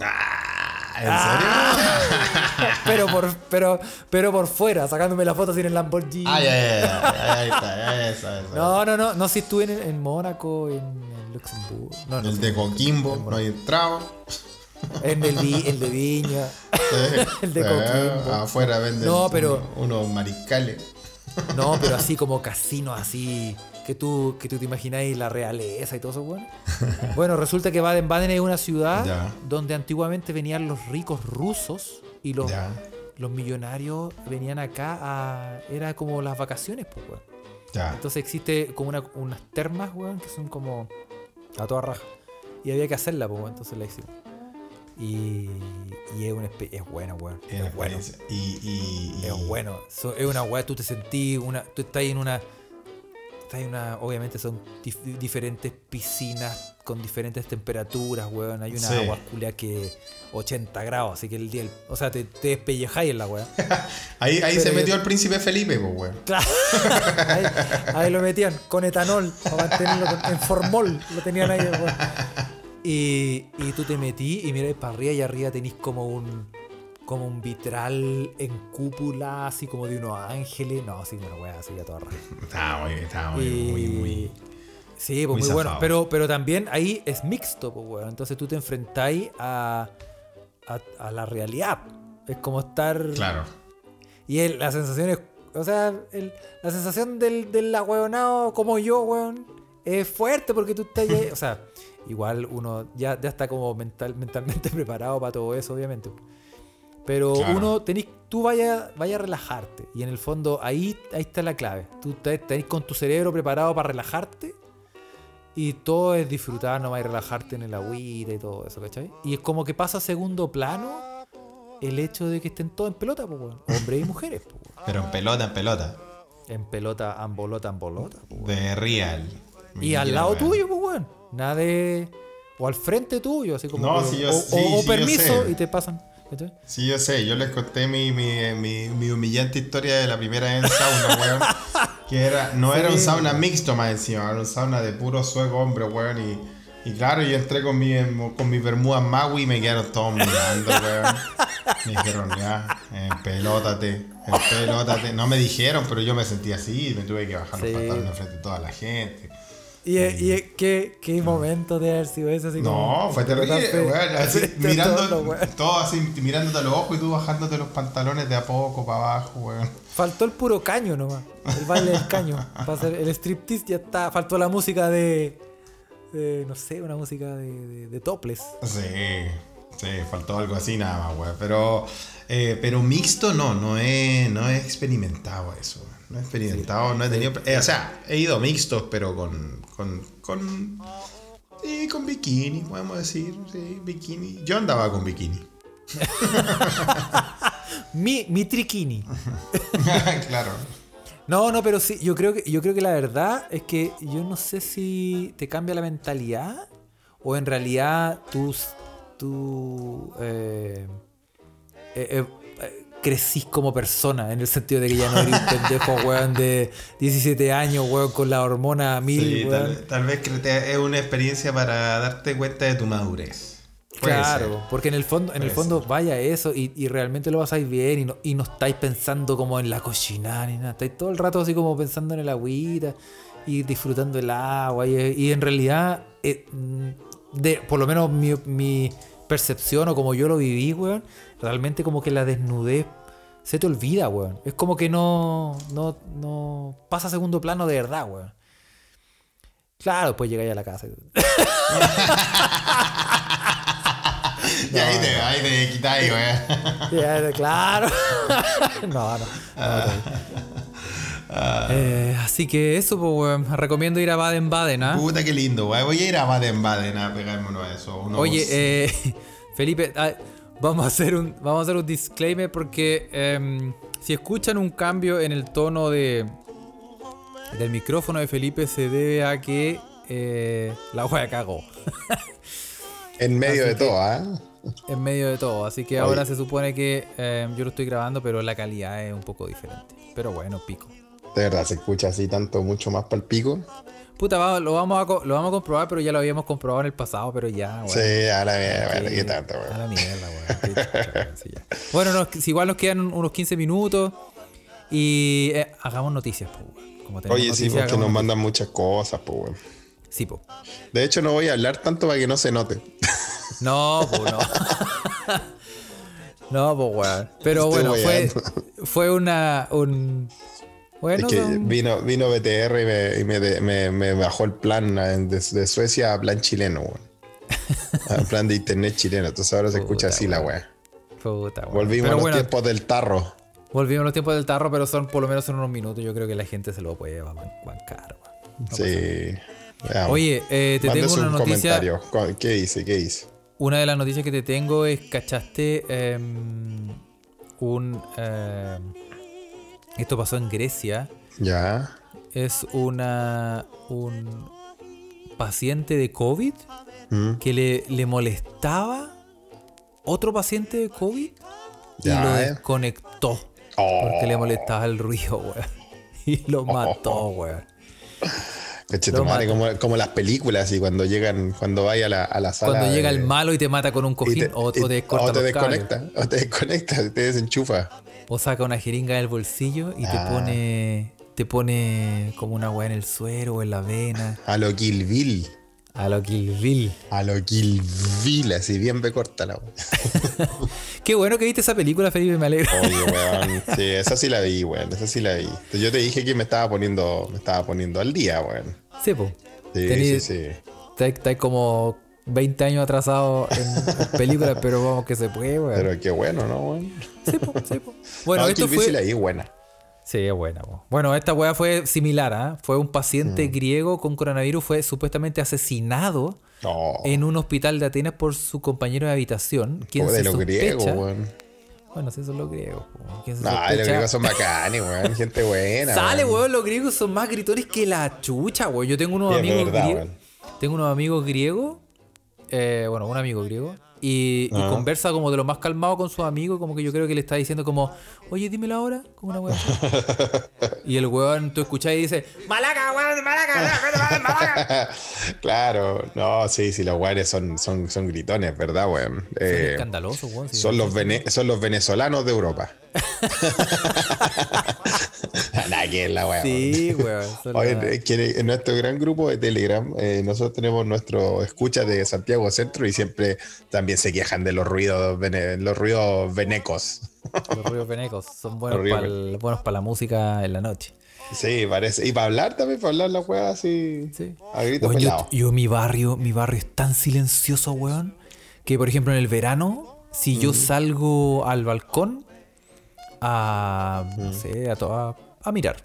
Ah, ¿En serio? *laughs* Pero por, pero, pero por fuera, sacándome la foto sin el Lamborghini. Ah. Ahí está, ya, esa, esa. No, no, no, no, si estuve en, en Mónaco, en, en Luxemburgo. No, no, El de Coquimbo, no hay entrado. En el, de Viña. *laughs* El de Coquimbo. Afuera venden No, pero- uno- unos mariscales. No, pero *laughs* así como casinos así. Que tú, que tú te imagináis la realeza y todo eso, bueno. *laughs* Bueno, resulta que Baden-Baden es una ciudad Ya. donde antiguamente venían los ricos rusos y los, Ya, los millonarios venían acá a. Era como las vacaciones, pues, weón. Entonces existe como una- unas termas, weón, que son como a toda raja. Y había que hacerla, pues, weón, entonces la hicimos. Y, y es, una es bueno, weón. Es bueno. Y, y, Es bueno. So- es una weá, tú te sentís, una, tú estás en una. Estás en una. Obviamente son dif- diferentes piscinas con diferentes temperaturas, weón. Hay una Sí. agua culia que 80 grados, así que el día. O sea, te, te despellejáis en la weá. *laughs* Ahí, ahí Pero se yo- metió el príncipe Felipe, pues, weón. Claro. *laughs* ahí, ahí lo metían con etanol para mantenerlo con- en formol. Lo tenían ahí. weón. Y, y tú te metí y miras para arriba y arriba tenés como un como un vitral en cúpula, así como de unos ángeles. No, así una wea así a toda raja. *laughs* Estaba muy, estaba muy, Y- muy, muy. Sí, pues muy muy, bueno. Pero, pero también ahí es mixto, pues, weón. Entonces tú te enfrentáis a, a, a la realidad. Es como estar. Claro. Y el- la sensación es. O sea, el- la sensación del, del como yo, weón, es fuerte porque tú estás ahí. O sea, igual uno ya, ya está como mental, mentalmente *laughs* preparado para todo eso, obviamente. Pero Claro. uno tenés, tú vaya, vaya a relajarte. Y en el fondo ahí, ahí está la clave. Tú te- tenés con tu cerebro preparado para relajarte. Y todo es disfrutar nomás y relajarte en el agüita y todo eso, ¿cachai? Y es como que pasa a segundo plano el hecho de que estén todos en pelota, pues, weón. Hombres y mujeres, pues, weón. Pero en pelota, en pelota. En pelota, ambolota, ambolota, pues, weón. De real. Y al lado tuyo, pues, weón. Nada de. O al frente tuyo, así como. No, que- sí, yo- o, sí, o- o sí, permiso y te pasan. Sí, yo sé, yo les conté mi, mi, mi, mi humillante historia de la primera vez en sauna, *laughs* weón. Que era, no era un sauna mixto más encima, era un sauna de puro sueco hombre, weón. Y, y claro, yo entré con mi, con mi bermuda Maui y me quedaron todos mirando, weón. Me dijeron, ya, empelótate, empelótate. No me dijeron, pero yo me sentí así y me tuve que bajar Sí. los pantalones frente a toda la gente. Y, y qué, qué momento de haber sido ese, así como. No, fue terrible, weón. *laughs* Así, mirando, weones. todo así, mirándote a los ojos y tú bajándote los pantalones de a poco para abajo, weón. Faltó el puro caño nomás. El baile del caño. Para hacer el striptease ya está. Faltó la música de. de, no sé, una música de, de, de topless. Sí, sí, faltó algo así nada más, weón. Pero, eh, pero mixto no, no he, no he experimentado eso. No he experimentado, no he tenido. eh, o sea, he ido mixtos, pero con. con. con. Sí, con bikini, podemos decir. Sí, bikini. Yo andaba con bikini. *laughs* Mi, mi triquini. *laughs* claro. No, no, pero sí, yo creo que, yo creo que la verdad es que yo no sé si te cambia la mentalidad o en realidad eh, eh, eh, eh, crecís como persona, en el sentido de que ya no eres un pendejo, weón, de 17 años, weón, con la hormona a mil, Sí, weón. tal, tal vez es una experiencia para darte cuenta de tu madurez. Puede Claro, ser. porque en el fondo, en el fondo vaya eso y, y realmente lo pasáis bien y no, y no estáis pensando como en la cocina ni nada. Estáis todo el rato así como pensando en el agüita y disfrutando el agua. Y, y en realidad, eh, mm, de, por lo menos mi, mi percepción o como yo lo viví, weón, realmente como que la desnudez se te olvida, weón. Es como que no, no, no pasa a segundo plano de verdad, weón. Claro, después llegáis a la casa. y- *laughs* Y ahí te, ahí te quitáis, weón. *laughs* Claro. *laughs* no, no. no, Ah. no. Eh, así que eso, pues, weón. Recomiendo ir a Baden-Baden, ¿ah? Puta, qué lindo, weón. Voy a ir a Baden-Baden a pegármelo a eso. unos- Oye, eh, Felipe, ah, vamos, a hacer un, vamos a hacer un disclaimer porque em, si escuchan un cambio en el tono de del micrófono de Felipe se debe a que eh, la wea cagó *laughs* En medio Así de que- todo, ¿ah? en medio de todo. Así que ahora se supone que em, yo lo estoy grabando, pero la calidad es un poco diferente. Pero bueno, pico. De verdad, se escucha así tanto, mucho más para el pico. Puta, lo, vamos a, lo vamos a comprobar, pero ya lo habíamos comprobado en el pasado, pero ya, weón. Sí, a la mierda, bueno, qué tanto, A weón. la mierda, weón. Sí. Bueno, nos- igual nos quedan un- unos 15 minutos y eh, hagamos noticias, po, weón. Como Oye, sí, porque nos noticias. mandan muchas cosas, pues, weón. Sí, po. De hecho, no voy a hablar tanto para que no se note. *laughs* No, po, no. *laughs* no, pues, weón. Pero Estoy bueno, fue, fue una. Un, bueno, es que son- vino, vino BTR y, me, y me, de- me- me bajó el plan eh, de, de Suecia a plan chileno, weón. *laughs* Plan de internet chileno. Entonces ahora se escucha así la weá. puta, weón. Volvimos Pero a los bueno, tiempos del tarro. Volvimos a los tiempos del tarro, pero son por lo menos son unos minutos. Yo creo que la gente se lo puede ban- bancar, weón. No. Sí. Veamos. Oye, eh, te Mándese tengo una un noticia. comentario. Co- ¿Qué dice? ¿Qué dice? Una de las noticias que te tengo es, ¿cachaste? Em, un... em, esto pasó en Grecia. Ya. Es una... Un paciente de COVID Mm. que le, le molestaba otro paciente de COVID y Ya, lo eh. desconectó. Oh. Porque le molestaba el ruido, weón. *laughs* Y lo mató, weón. Madre, como, como las películas y cuando llegan, cuando vaya a la, a la sala. Cuando llega de- el malo y te mata con un y cojín te- o, o y- te o te los cables. desconecta, o te desconecta, te desenchufa. O saca una jeringa del bolsillo y te Ah. pone. Te pone como una weá en el suero o en la vena. A lo Kill Bill. A lo Kill Bill. A lo Kill Bill, así bien me corta la wea. *laughs* Qué bueno que viste esa película, Felipe, me alegro. Oye, weón. Sí, esa sí la vi, weón. Esa sí la vi. Yo te dije que me estaba poniendo, me estaba poniendo al día, weón. Sí, po. Sí, Tení- sí, sí. Estáis como 20 años atrasado en, *laughs* películas, pero vamos que se puede, weón. Pero qué bueno, ¿no, weón? Sí, po, sí, po. Bueno, no, esto Kill fue. vi buena. Sí, es buena, po. Bueno, esta weá fue similar, ¿ah? Fue un paciente Mm. griego con coronavirus, fue supuestamente asesinado en un hospital de Atenas por su compañero de habitación. Como de se los griegos, weón. Bueno, sí, son los griegos. No, los griegos son bacanes, weón. Gente buena. Sale, weón, los griegos son más gritones que la chucha, weón. Yo tengo unos Sí, amigos verdad, griegos. weón. Tengo unos amigos griegos. Eh, bueno, un amigo griego. Y, y Ajá. conversa como de lo más calmado con sus amigos. Como que yo creo que le está diciendo como, oye, dime la hora. Como una weón. *laughs* y el weón, tú escuchás y dice, Malaca, weón, Malaca, Malaca. *laughs* claro, no, sí, sí, los guares son, son, son gritones, ¿verdad, weón? Son Eh, escandalosos, weón. sí. son, los vene- son los venezolanos de Europa. *laughs* *laughs* Nada que es la weón. Sí, weón. son Oye, la- es que en nuestro gran grupo de Telegram, eh, nosotros tenemos nuestro escucha de Santiago Centro y siempre también se quejan de los ruidos, los ruidos venecos. Los ruidos venecos son buenos para buenos para la música en la noche. Sí, parece. Y para hablar también, para hablar la weá así. Sí. A grito Weón, yo, mi barrio, mi barrio es tan silencioso, weón, que por ejemplo en el verano, si Mm. yo salgo al balcón a, no sé, a, to- a, mirar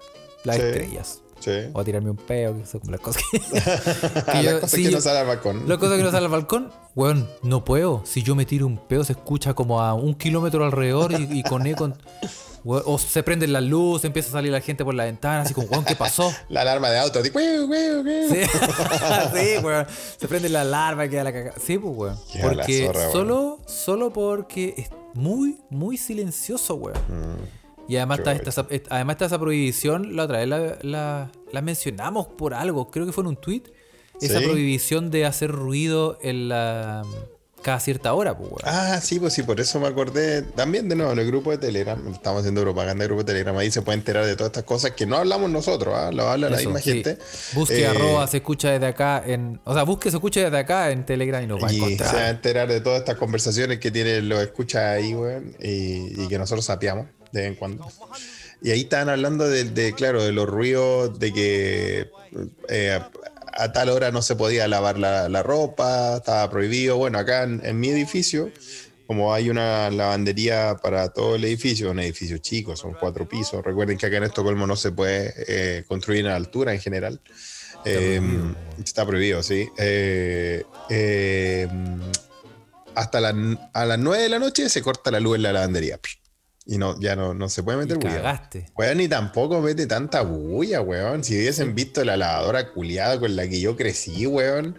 las Mm. Sí. estrellas. Sí. O a tirarme un peo, que son como las cosas *laughs* que... Yo- las cosas si que yo- no sale al balcón. Las cosas que no salen al balcón, weón, no puedo. Si yo me tiro un peo, se escucha como a un kilómetro alrededor y, y con eco. Weón, O se prenden las luces, empieza a salir la gente por la ventana, así como, weón, ¿qué pasó? *laughs* La alarma de auto. Sí, *laughs* sí, weón. Se prende la alarma, queda la cagada. Sí, pues, weón. Queda Porque zorra, solo, solo porque es muy, muy silencioso, weón. Y además está, esta, además está esa prohibición, la otra vez la, la- la mencionamos por algo, creo que fue en un tweet. Esa Sí. prohibición de hacer ruido en la cada cierta hora, pues. Ah, sí, pues sí, por eso me acordé también de nuevo en el grupo de Telegram. Estamos haciendo propaganda del grupo de Telegram. Ahí se puede enterar de todas estas cosas que no hablamos nosotros, ¿ah? lo habla la misma sí. gente. Busque Eh, arroba se escucha desde acá en. O sea, busque se escucha desde acá en Telegram y nos va a Y se va a encontrar. enterar de todas estas conversaciones que tiene los escucha ahí, weón, y, y que nosotros sapeamos de vez en cuando. Y ahí estaban hablando de, de, claro, de los ruidos, de que eh, a tal hora no se podía lavar la, la ropa, estaba prohibido. Bueno, acá en, en mi edificio, como hay una lavandería para todo el edificio, un edificio chico, son cuatro pisos. Recuerden que acá en Estocolmo no se puede eh, construir a altura en general. Eh, Está prohibido, sí. Eh, eh, hasta la- a las 9 de la noche se corta la luz en la lavandería. Y no, ya no, no se puede meter Y bulla. cagaste. Weón, ni tampoco mete tanta bulla, weón. Si hubiesen visto la lavadora culiada con la que yo crecí, weón.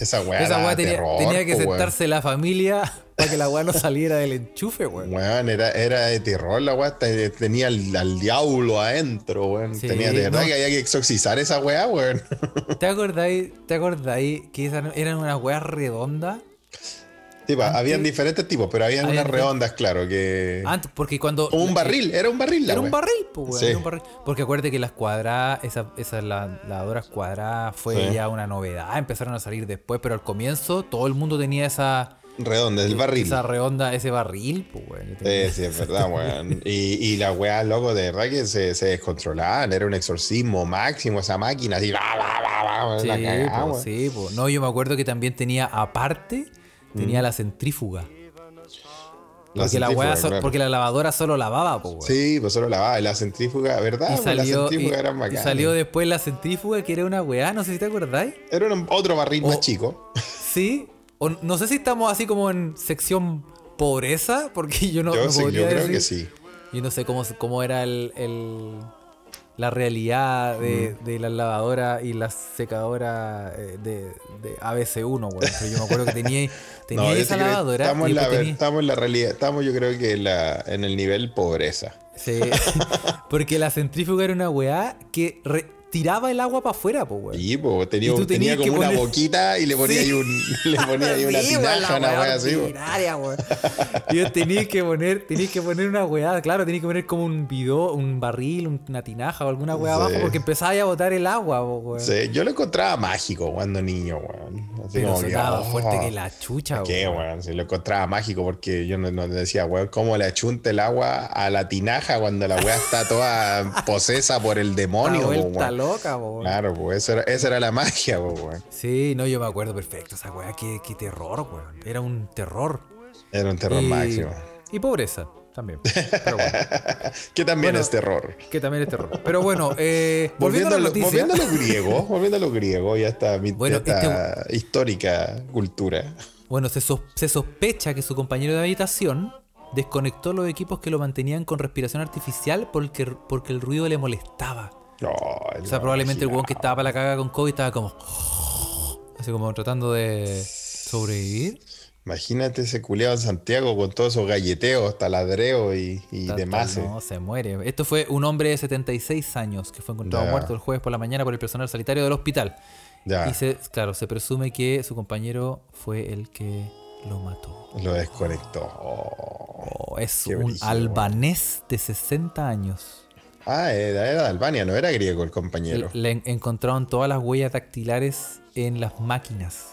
Esa weá. Esa weá tenía, terror, tenía que weón. sentarse la familia *laughs* para que la weá no saliera del enchufe, weón. Weón, era, era de terror la weá. te- Tenía al, al diablo adentro, weón. Sí, Tenía de verdad no. que había que exorcizar esa weá, weón. *laughs* ¿Te acordáis, ¿Te acordáis que esas eran unas weas redondas? Tipo, Antes- habían diferentes tipos, pero habían Habían unas redondas, claro, que. Antes, porque cuando. Un barril, era un barril la Era un barril, pues. Sí. era un barril. Porque acuérdate que las cuadradas, esas, esas la- lavadoras cuadradas fue Sí. ya una novedad. Empezaron a salir después, pero al comienzo todo el mundo tenía esa. Redonda, el barril. Esa redonda, ese barril, pues, weón. Yo tenía- Sí, sí, es verdad, *laughs* weón. Y, y la weá, loco, de verdad que se, se descontrolaban. Era un exorcismo máximo esa máquina, así, va, va, va, va, Sí, la cagada, po, weón. sí, po. No, yo me acuerdo que también tenía aparte, Mm. tenía la centrífuga. La Porque la, centrífuga, weá so- claro. porque la lavadora solo lavaba, po, weón. Sí, pues solo lavaba. La centrífuga, ¿verdad? Y Pues salió, la centrífuga y- era y bacán. salió después la centrífuga, que era una weá, no sé si te acordáis. Era un- otro barril más chico. Sí, o no sé si estamos así como en sección pobreza, porque yo no, yo no podría yo creo decir. que sí. Yo no sé cómo, cómo era el, el- la realidad de, Mm. de la lavadora y la secadora eh, de, de ABC1, weón. Pero yo me acuerdo que tenía, *laughs* tenía No, esa lavadora. Estamos y la, tenía- estamos en la realidad. Estamos, yo creo que en, la, en el nivel pobreza. Sí, *laughs* porque la centrífuga era una weá que re- tiraba el agua para afuera, pues, weón. Y pues, tenía, tenía como una poner- boquita y le ponía Sí. ahí, un, *laughs* le ponía ahí una Sí, weón, tinaja, una weá así. weón. *laughs* Yo tenía que poner, tenía que poner una weá, claro, tenía que poner como un bidó, un barril, un- una tinaja o alguna weá Sí. abajo porque empezaba a botar el agua, po, weón. Sí, yo lo encontraba mágico cuando niño, weón. Así Pero como que, oh, fuerte que la chucha, ¿Qué, weón. weón? Si lo encontraba mágico porque yo no, no decía, weón, ¿cómo le achunta el agua a la tinaja cuando la weá está toda *laughs* posesa por el demonio, po, weón? Loca, po, weón. Claro, pues esa era, esa era la magia, po, weón. Sí, no, yo me acuerdo perfecto, esa weá, qué, qué terror, weón. Era un terror. Era un terror y, máximo. Y pobreza también. Pero bueno, *laughs* Que también Bueno, es terror. que también es terror. Pero bueno, eh, *laughs* volviendo, Volviendo, a lo, noticia. volviendo a lo griego, volviendo a lo griego, ya está, mi, Bueno, ya está histórica cultura. Bueno, se, sos- se sospecha que su compañero de habitación desconectó los equipos que lo mantenían con respiración artificial porque, porque el ruido le molestaba. O sea, probablemente el weón que estaba para la caga con COVID estaba como. *gasps* Así como tratando de sobrevivir. Imagínate ese culeado en Santiago con todos esos galleteos, taladreos y, y demás. No, se muere. Esto fue un hombre de 76 años que fue encontrado muerto el jueves por la mañana por el personal sanitario del hospital. Ya, Y se, claro, se presume que su compañero fue el que lo mató. lo desconectó. Oh. Oh, es un albanés de 60 años. Ah, era, era de Albania, no era griego el compañero. Le en- encontraron todas las huellas dactilares en las máquinas.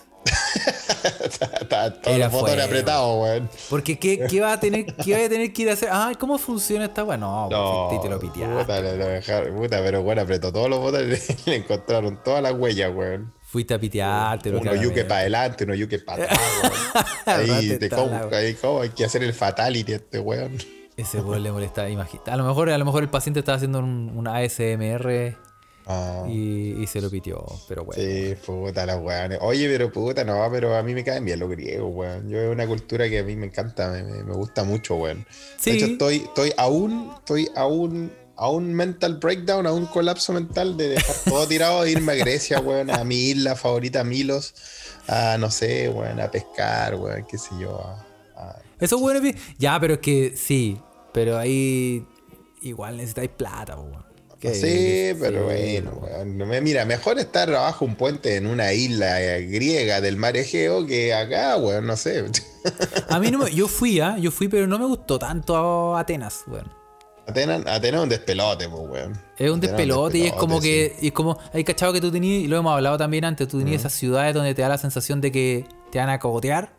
Todos Era los botones fuego. apretados, weón. Porque ¿qué, qué va a tener, qué va a tener que ir a hacer? Ah, ¿cómo funciona esta weá? No, No, pues, te lo piteaste. puta, lo- lo dejaron- puta, pero bueno, apretó todos los botones y *laughs* le encontraron todas las huellas, weón. Fuiste a pitearte. Uno yuque para adelante, uno yuque para atrás, weón. *laughs* Ahí, te como, ahí como hay que hacer el fatality a este weón. Ese weón le molesta, imagínate. A lo mejor, a lo mejor el paciente estaba haciendo un, un ASMR Ah. y, y se lo pitió. Pero bueno. Sí, puta, las weones. Oye, pero puta, no, pero a mí me caen bien los griegos, weón. Yo es una cultura que a mí me encanta, me, me- gusta mucho, weón. Sí. De hecho, estoy, estoy aún, estoy aún, a un mental breakdown, a un colapso mental de dejar todo tirado e irme a Grecia, weón, a mi isla favorita, Milos, a no sé, weón, a pescar, weón, qué sé yo, a- a Eso bueno, pi- ya, pero es que sí. Pero ahí igual necesitáis plata, weón. Sí, pero bueno, weón. No me- Mira, mejor estar abajo un puente en una isla eh, griega del mar Egeo que acá, weón, no sé. A mí no me, yo fui, ¿ah? Yo fui, pero no me gustó tanto Atenas, weón. Atenas, Atenas es un despelote, pues, weón. Es un despelote y es como que, y es como, hay cachado que tú tenías, y lo hemos hablado también antes, tú tenías esas ciudades donde te da la sensación de que te van a cogotear.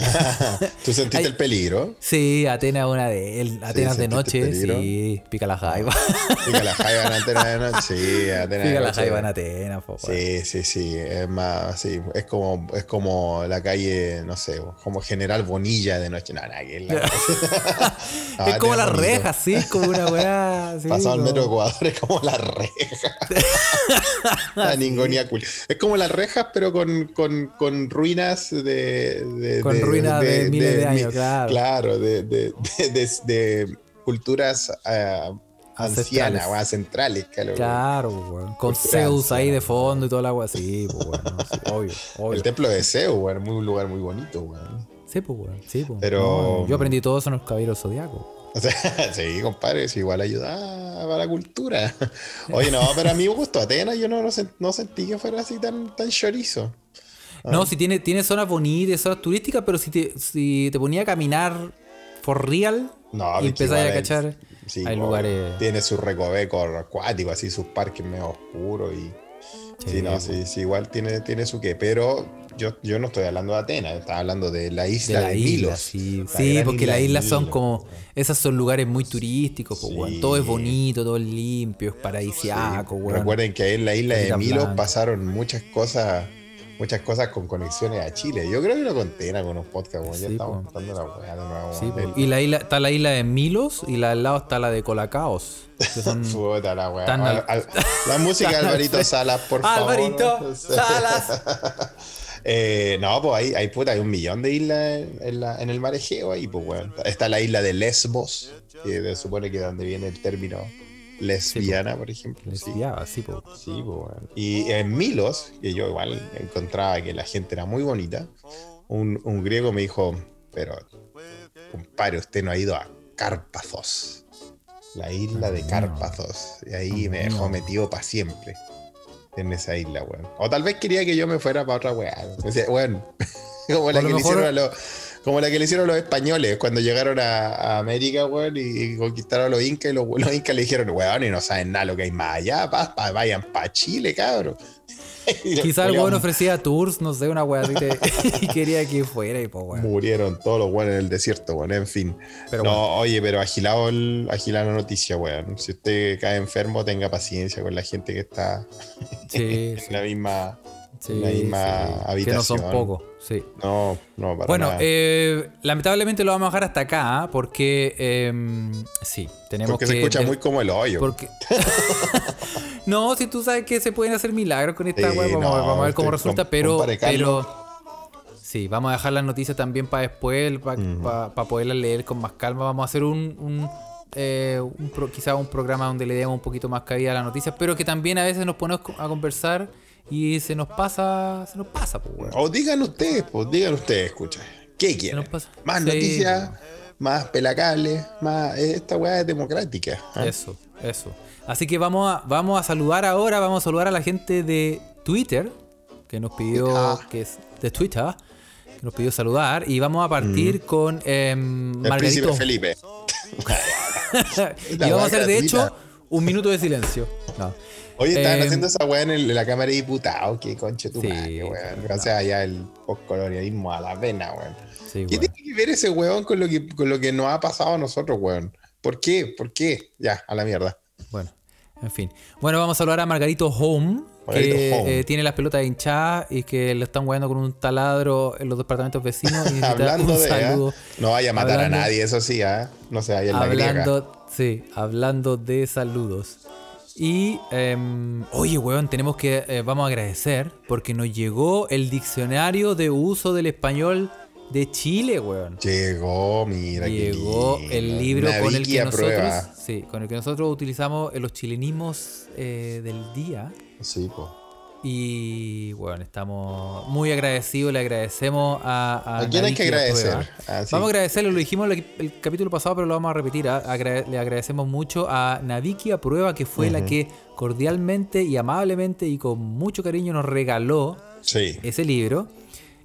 *laughs* ¿Tú sentiste Ay. el peligro? Sí, Atenas una de el- Atenas de ¿sentiste noche, sí, pica la jaiba. *laughs* Pica la jaiba en Atenas de noche. Sí, Atenas de pica la jaiba en Atenas, po. Sí, sí, sí. Es más, sí. Es como, es como la calle, no sé, como General Bonilla de noche. No, nada, que *laughs* es la- No, es como las rejas, sí, como una weá. Sí, Pasado el metro Ecuador es como la reja. la ningonía. Es como las rejas, pero con, con, con ruinas de, de- Con ruinas de miles de años, claro. Claro, de, de, de- de- de culturas Ancestrales. ancianas o ancestrales. claro. Claro, po, weón. Con Zeus ahí de fondo y toda la agua así, pues, weón. no, sí, obvio, obvio. El templo de Zeus, weón, muy- un lugar muy bonito, weón. Sí, pues, weón. Sí, pues. Pero- No, yo aprendí todo eso en los caballeros zodiacos. *laughs* O sea, sí, compadre, es igual ayuda a la cultura. *laughs* Oye, no, pero a mí me gustó Atenas, yo no, no, no sentí que fuera así tan, tan chorizo. Ah. No, si tiene, tiene zonas bonitas, zonas turísticas, pero si te, si te ponía a caminar for real No, y igual a cachar, sí, hay po, lugares. Tiene su recoveco acuático, así sus parques medio oscuros y. Sí, Sí, no, sí, sí, igual tiene, tiene su qué. Pero yo, yo no estoy hablando de Atenas, estaba hablando de la isla de, la isla, Milos. sí. Sí, porque las islas son Milos, como. Esas son lugares muy turísticos, pues. Sí. Todo es bonito, todo es limpio, es paradisiaco, weón. Recuerden que ahí en la isla de Milos pasaron muchas cosas, muchas cosas con conexiones a Chile. Yo creo que lo conté en algunos podcasts, weón. ya estamos contando la weá de nuevo. Sí. Y la isla, está la isla de Milos y la al lado está la de Colacaos. Que *laughs* son. Puta la weá. Al- Al- la *laughs* música de Alvarito. Salas, por favor. Alvarito *laughs* Salas. Eh, no, pues hay, hay, puta, hay un millón de islas en, en la- en el mar Egeo ahí, pues, weón. Está la isla de Lesbos, que se supone que es donde viene el término lesbiana, por ejemplo. Sí, Lesbiaba, sí, sí, pues, weón. Y en Milos, que yo igual encontraba que la gente era muy bonita, un, un griego me dijo, pero, compadre, usted no ha ido a Cárpazos. La isla de Cárpazos. Y ahí me dejó metido para siempre en esa isla, weón. O tal vez quería que yo me fuera para otra weá. O sea, weón, *laughs* como la que le hicieron a los. Como la que le hicieron los españoles cuando llegaron a, a América, weón, y, y conquistaron a los incas, y los, los incas le dijeron, weón, y no saben nada lo que hay más allá, pa, pa- vayan para Chile, cabrón. *laughs* Y los Quizá el weón ofrecía tours, no sé, una weá así te- *laughs* y quería que fuera y pues weón. Murieron todos los weones en el desierto, weón, en fin. Pero no, bueno. oye, pero agilado, el, agilado la noticia, weón. Si usted cae enfermo, tenga paciencia con la gente que está Sí, *laughs* en la misma. sí, la misma sí. Que no son habitación. pocos, sí. No, no, para Bueno, nada. eh, lamentablemente lo vamos a dejar hasta acá ¿ah? porque em, sí, tenemos Porque que... se escucha muy como el hoyo. Porque... *laughs* no, si tú sabes que se pueden hacer milagros con esta Sí, web, vamos, no, vamos a ver cómo usted resulta, com- pero, pero sí, vamos a dejar las noticias también para después, para poderlas leer con más calma. Vamos a hacer un, un, eh, un pro- quizá un programa donde le demos un poquito más cabida a las noticias, pero que también a veces nos ponemos a conversar y se nos pasa, se nos pasa, pues, weón. O digan ustedes, pues digan ustedes, escucha. ¿Qué quieren? nos pasa? Más Sí. noticias, más pelacables, más. eh, Esta weá es democrática. ¿ah? Eso, eso. Así que vamos a, vamos a saludar ahora, vamos a saludar a la gente de Twitter, que nos pidió, Ah. que es de Twitter, que nos pidió saludar, y vamos a partir con em, El príncipe Margarito. Felipe. *laughs* y vamos a hacer, de hecho, un minuto de silencio. No. Oye, estaban Em, haciendo esa weá en, la Cámara de Diputados. Qué conche tu Sí, madre, weón. O sea, ya el postcolonialismo a la vena, weón. Sí, ¿Qué weón. tiene que ver ese weón con lo que, con lo que nos ha pasado a nosotros, weón? ¿Por qué? ¿Por qué? Ya, a la mierda. Bueno, en fin. Bueno, vamos a saludar a Margarito Home, Margarito que Home. eh, tiene las pelotas hinchadas y que le están hueando con un taladro en los departamentos vecinos. Y *laughs* Hablando un de. saludo. ¿ah? No vaya a matar Hablando- a nadie, eso sí, ¿ah? No se vaya en la griega. Hablando, sí, hablando de saludos. Y, em, oye, weón, tenemos que, eh, vamos a agradecer porque nos llegó el diccionario de uso del español de Chile, weón. Llegó, mira. Llegó el libro con el que nosotros, sí, con el que nosotros utilizamos los chilenismos eh, del día. Sí, po. Y bueno, estamos muy agradecidos, le agradecemos a... ¿A quién hay que agradecer? Ah, sí. Vamos a agradecerle, lo dijimos el, el capítulo pasado, pero lo vamos a repetir. ¿ah? Agra- le agradecemos mucho a Naviki a Prueba, que fue la que cordialmente y amablemente y con mucho cariño nos regaló Sí. ese libro.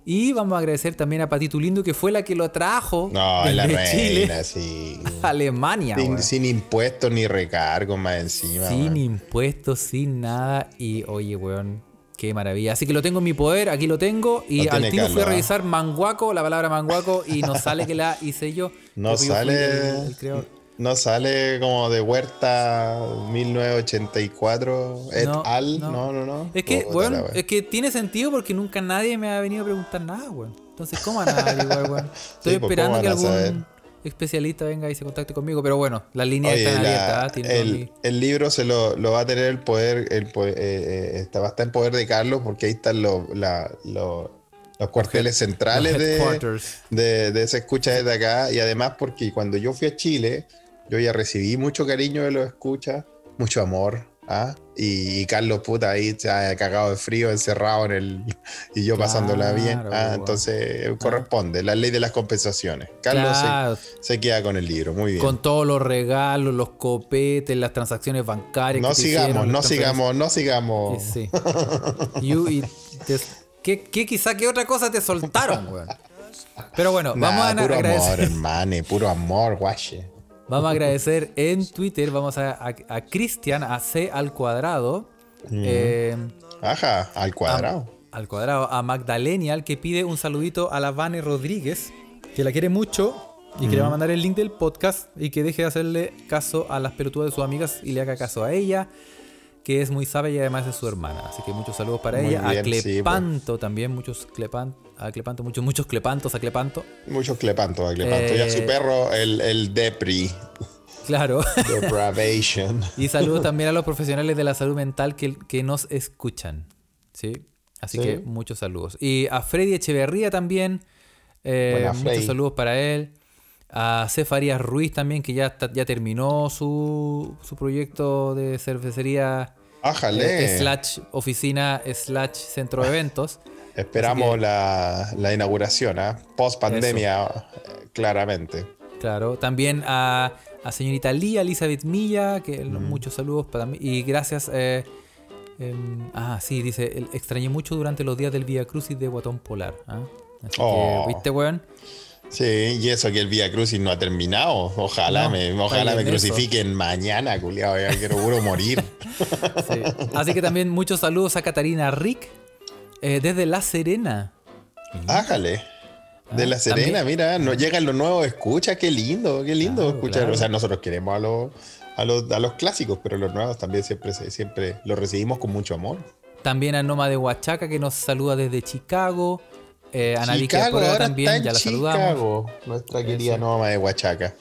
Y vamos a agradecer también a Patito Lindo, que fue la que lo trajo No, es la desde Chile reina, sí. *laughs* a Alemania. Sin, sin impuestos ni recargos más encima. Sin impuestos, sin nada. Y oye, weón, qué maravilla. Así que lo tengo en mi poder, aquí lo tengo. Y al tiro fui a revisar manguaco, la palabra manguaco, y nos sale que la hice yo. *laughs* No sale. el- el creador. No sale como de Huerta 1984 et No, al. no. No, no, no. Es que, la wea. es que tiene sentido porque nunca nadie me ha venido a preguntar nada, weón. Entonces, ¿cómo *laughs* van a averiguar, weón? Estoy Sí, pues, esperando ¿cómo que algún especialista venga y se contacte conmigo, pero bueno, las líneas Oye, están la- abiertas. ¿ah? Tienen el, libro se lo, lo va a tener el poder, el, eh, eh, está, va a estar en poder de Carlos porque ahí están los, la- los, los cuarteles centrales de, de, de esa escucha desde acá y además porque cuando yo fui a Chile yo ya recibí mucho cariño de los escuchas, mucho amor. ¿Ah? Y, y Carlos puta ahí se ha cagado de frío encerrado en el y yo pasándola bien. Claro, ¿ah? Entonces corresponde, la ley de las compensaciones. Carlos se- Claro, se, queda con el libro, muy bien. con todos los regalos, los copetes, las transacciones bancarias. No sigamos, hicieron, no sigamos, no sigamos. Sí. You- y te- ¿qué, qué quizá qué otra cosa te soltaron, weón? Pero bueno, *laughs* vamos Nah, a puro amor, agradecer. hermano, puro amor, guache. Vamos a agradecer en Twitter, vamos a, a, a Cristian, a C al cuadrado. eh, Ajá, al cuadrado. al cuadrado, a Magdalenial que pide un saludito a la Vane Rodríguez, que la quiere mucho y que le va a mandar el link del podcast y que deje de hacerle caso a las pelotudas de sus amigas y le haga caso a ella, que es muy sabia y además es su hermana. Así que muchos saludos para Muy ella. bien, a sí, pues. Clepanto también, muchos Clepan, a Clepanto, muchos, muchos Clepantos a Clepanto. Muchos clepantos, a clepanto. y a su Eh, perro, el, el Depri. Claro. *laughs* Depravation. *laughs* y saludos también a los profesionales de la salud mental que, que nos escuchan. ¿Sí? Así Sí. que muchos saludos. Y a Freddy Echeverría también. eh, muchos saludos para él. A Cefarías Ruiz también, que ya, ya terminó su, su proyecto de cervecería Ájale. eh, slash oficina slash centro de eventos. *laughs* Esperamos que- la, la inauguración, ¿ah? Post pandemia, eh, claramente. Claro, también a, a señorita Lía, Elizabeth Milla, que muchos saludos para mí. Y gracias. eh, em, ah, sí, dice, extrañé mucho durante los días del Via Crucis de Guatón Polar. ¿ah? Así Oh. que, ¿viste, weón? Sí, y eso que el Via Crucis no ha terminado. Ojalá No, me, ojalá me eso. crucifiquen mañana, culiado. Ya quiero puro morir. *laughs* Sí. Así que también muchos saludos a Catarina Rick eh, desde La Serena. Ájale. De Ah, la Serena, también- mira, nos llegan los nuevos, escucha, qué lindo, qué lindo Claro, escuchar. claro. O sea, nosotros queremos a los, a los, a los clásicos, pero los nuevos también siempre, siempre los recibimos con mucho amor. También a Noma de Huachaca que nos saluda desde Chicago. Eh, a Nadia Chicago, ahora también, está en ya la saludamos. Chicago, nuestra querida Noma de Huachaca.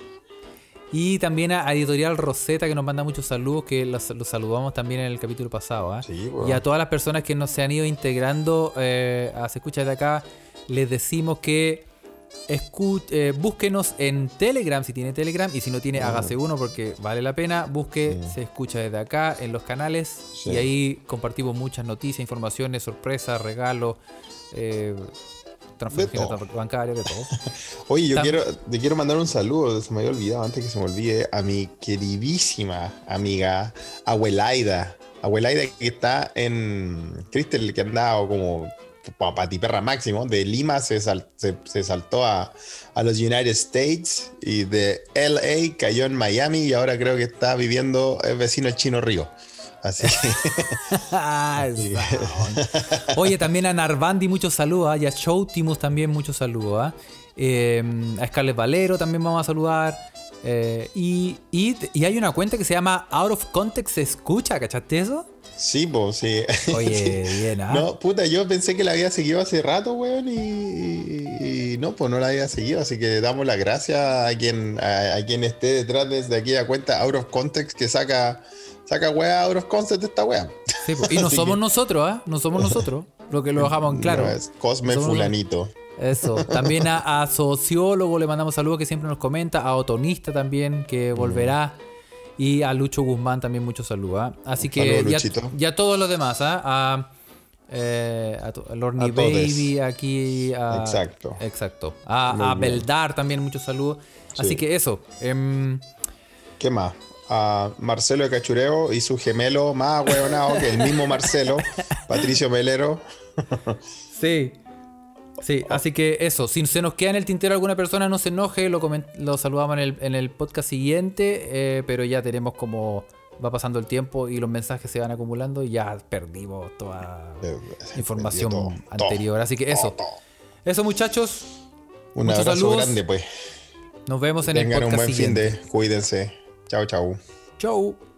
Y también a Editorial Rosetta que nos manda muchos saludos, que los, los saludamos también en el capítulo pasado. ¿ah? Sí. Y a todas las personas que nos se han ido integrando eh, a Se Escucha de Acá, les decimos que eh, búsquenos en Telegram si tiene Telegram y si no tiene, hágase uno porque vale la pena. Busque Se Escucha desde acá en los canales Sí. y ahí compartimos muchas noticias, informaciones, sorpresas, regalos. Eh, transferencias todo. bancarias, de todo. *laughs* Oye, yo quiero, te quiero mandar un saludo, se me había olvidado antes que se me olvide, a mi queridísima amiga Abuelaida. Abuelaida que está en Cristel, que andaba como pa- patiperra máximo. De Lima se, sal- se, se saltó a, a los United States y de LA cayó en Miami y ahora creo que está viviendo, es vecino Chino Río. Así que. *laughs* Oye, también a Narvandi muchos saludos, ¿ah? y a Showtimus también muchos saludos. Eh, a Scarlett Valero también vamos a saludar. Eh, y, y, y hay una cuenta que se llama Out of Context Escucha, ¿cachaste eso? sí, pues sí. Oye, *laughs* bien, ¿ah? No, puta, yo pensé que la había seguido hace rato, weón, y, y- y no, pues no la había seguido, así que damos las gracias a quien, a, a quien esté detrás desde aquella cuenta Out of Context que saca saca weá a otros concepts de esta weá. Sí, y no *laughs* somos nosotros, ¿ah? No somos nosotros. Lo que lo *laughs* dejamos en claro. No, es Cosme Somos- Fulanito. Eso. También a, a Sociólogo le mandamos saludos que siempre nos comenta. A Otonista también, que Mm. volverá. Y a Lucho Guzmán también muchos saludos. ¿ah? Así que Saludos, ya, ya todos los demás, ¿ah? A, eh, a, Lorny todes. Baby aquí. A, Exacto. Exacto. A, a. Beldar también muchos saludos. Así Sí. que eso. em, ¿Qué más? A Marcelo de Cachureo y su gemelo más hueonado que el mismo Marcelo, *laughs* Patricio Melero. Sí. Sí, así que eso, si se nos queda en el tintero alguna persona, no se enoje, lo, lo saludamos en el, en el podcast siguiente, eh, pero ya tenemos como va pasando el tiempo y los mensajes se van acumulando y ya perdimos toda Eh, información todo, anterior. Así que eso, eso muchachos, Un Muchos abrazo saludos. grande, pues. nos vemos en el Tengan un podcast buen fin de. Cuídense. Ciao, ciao. Ciao.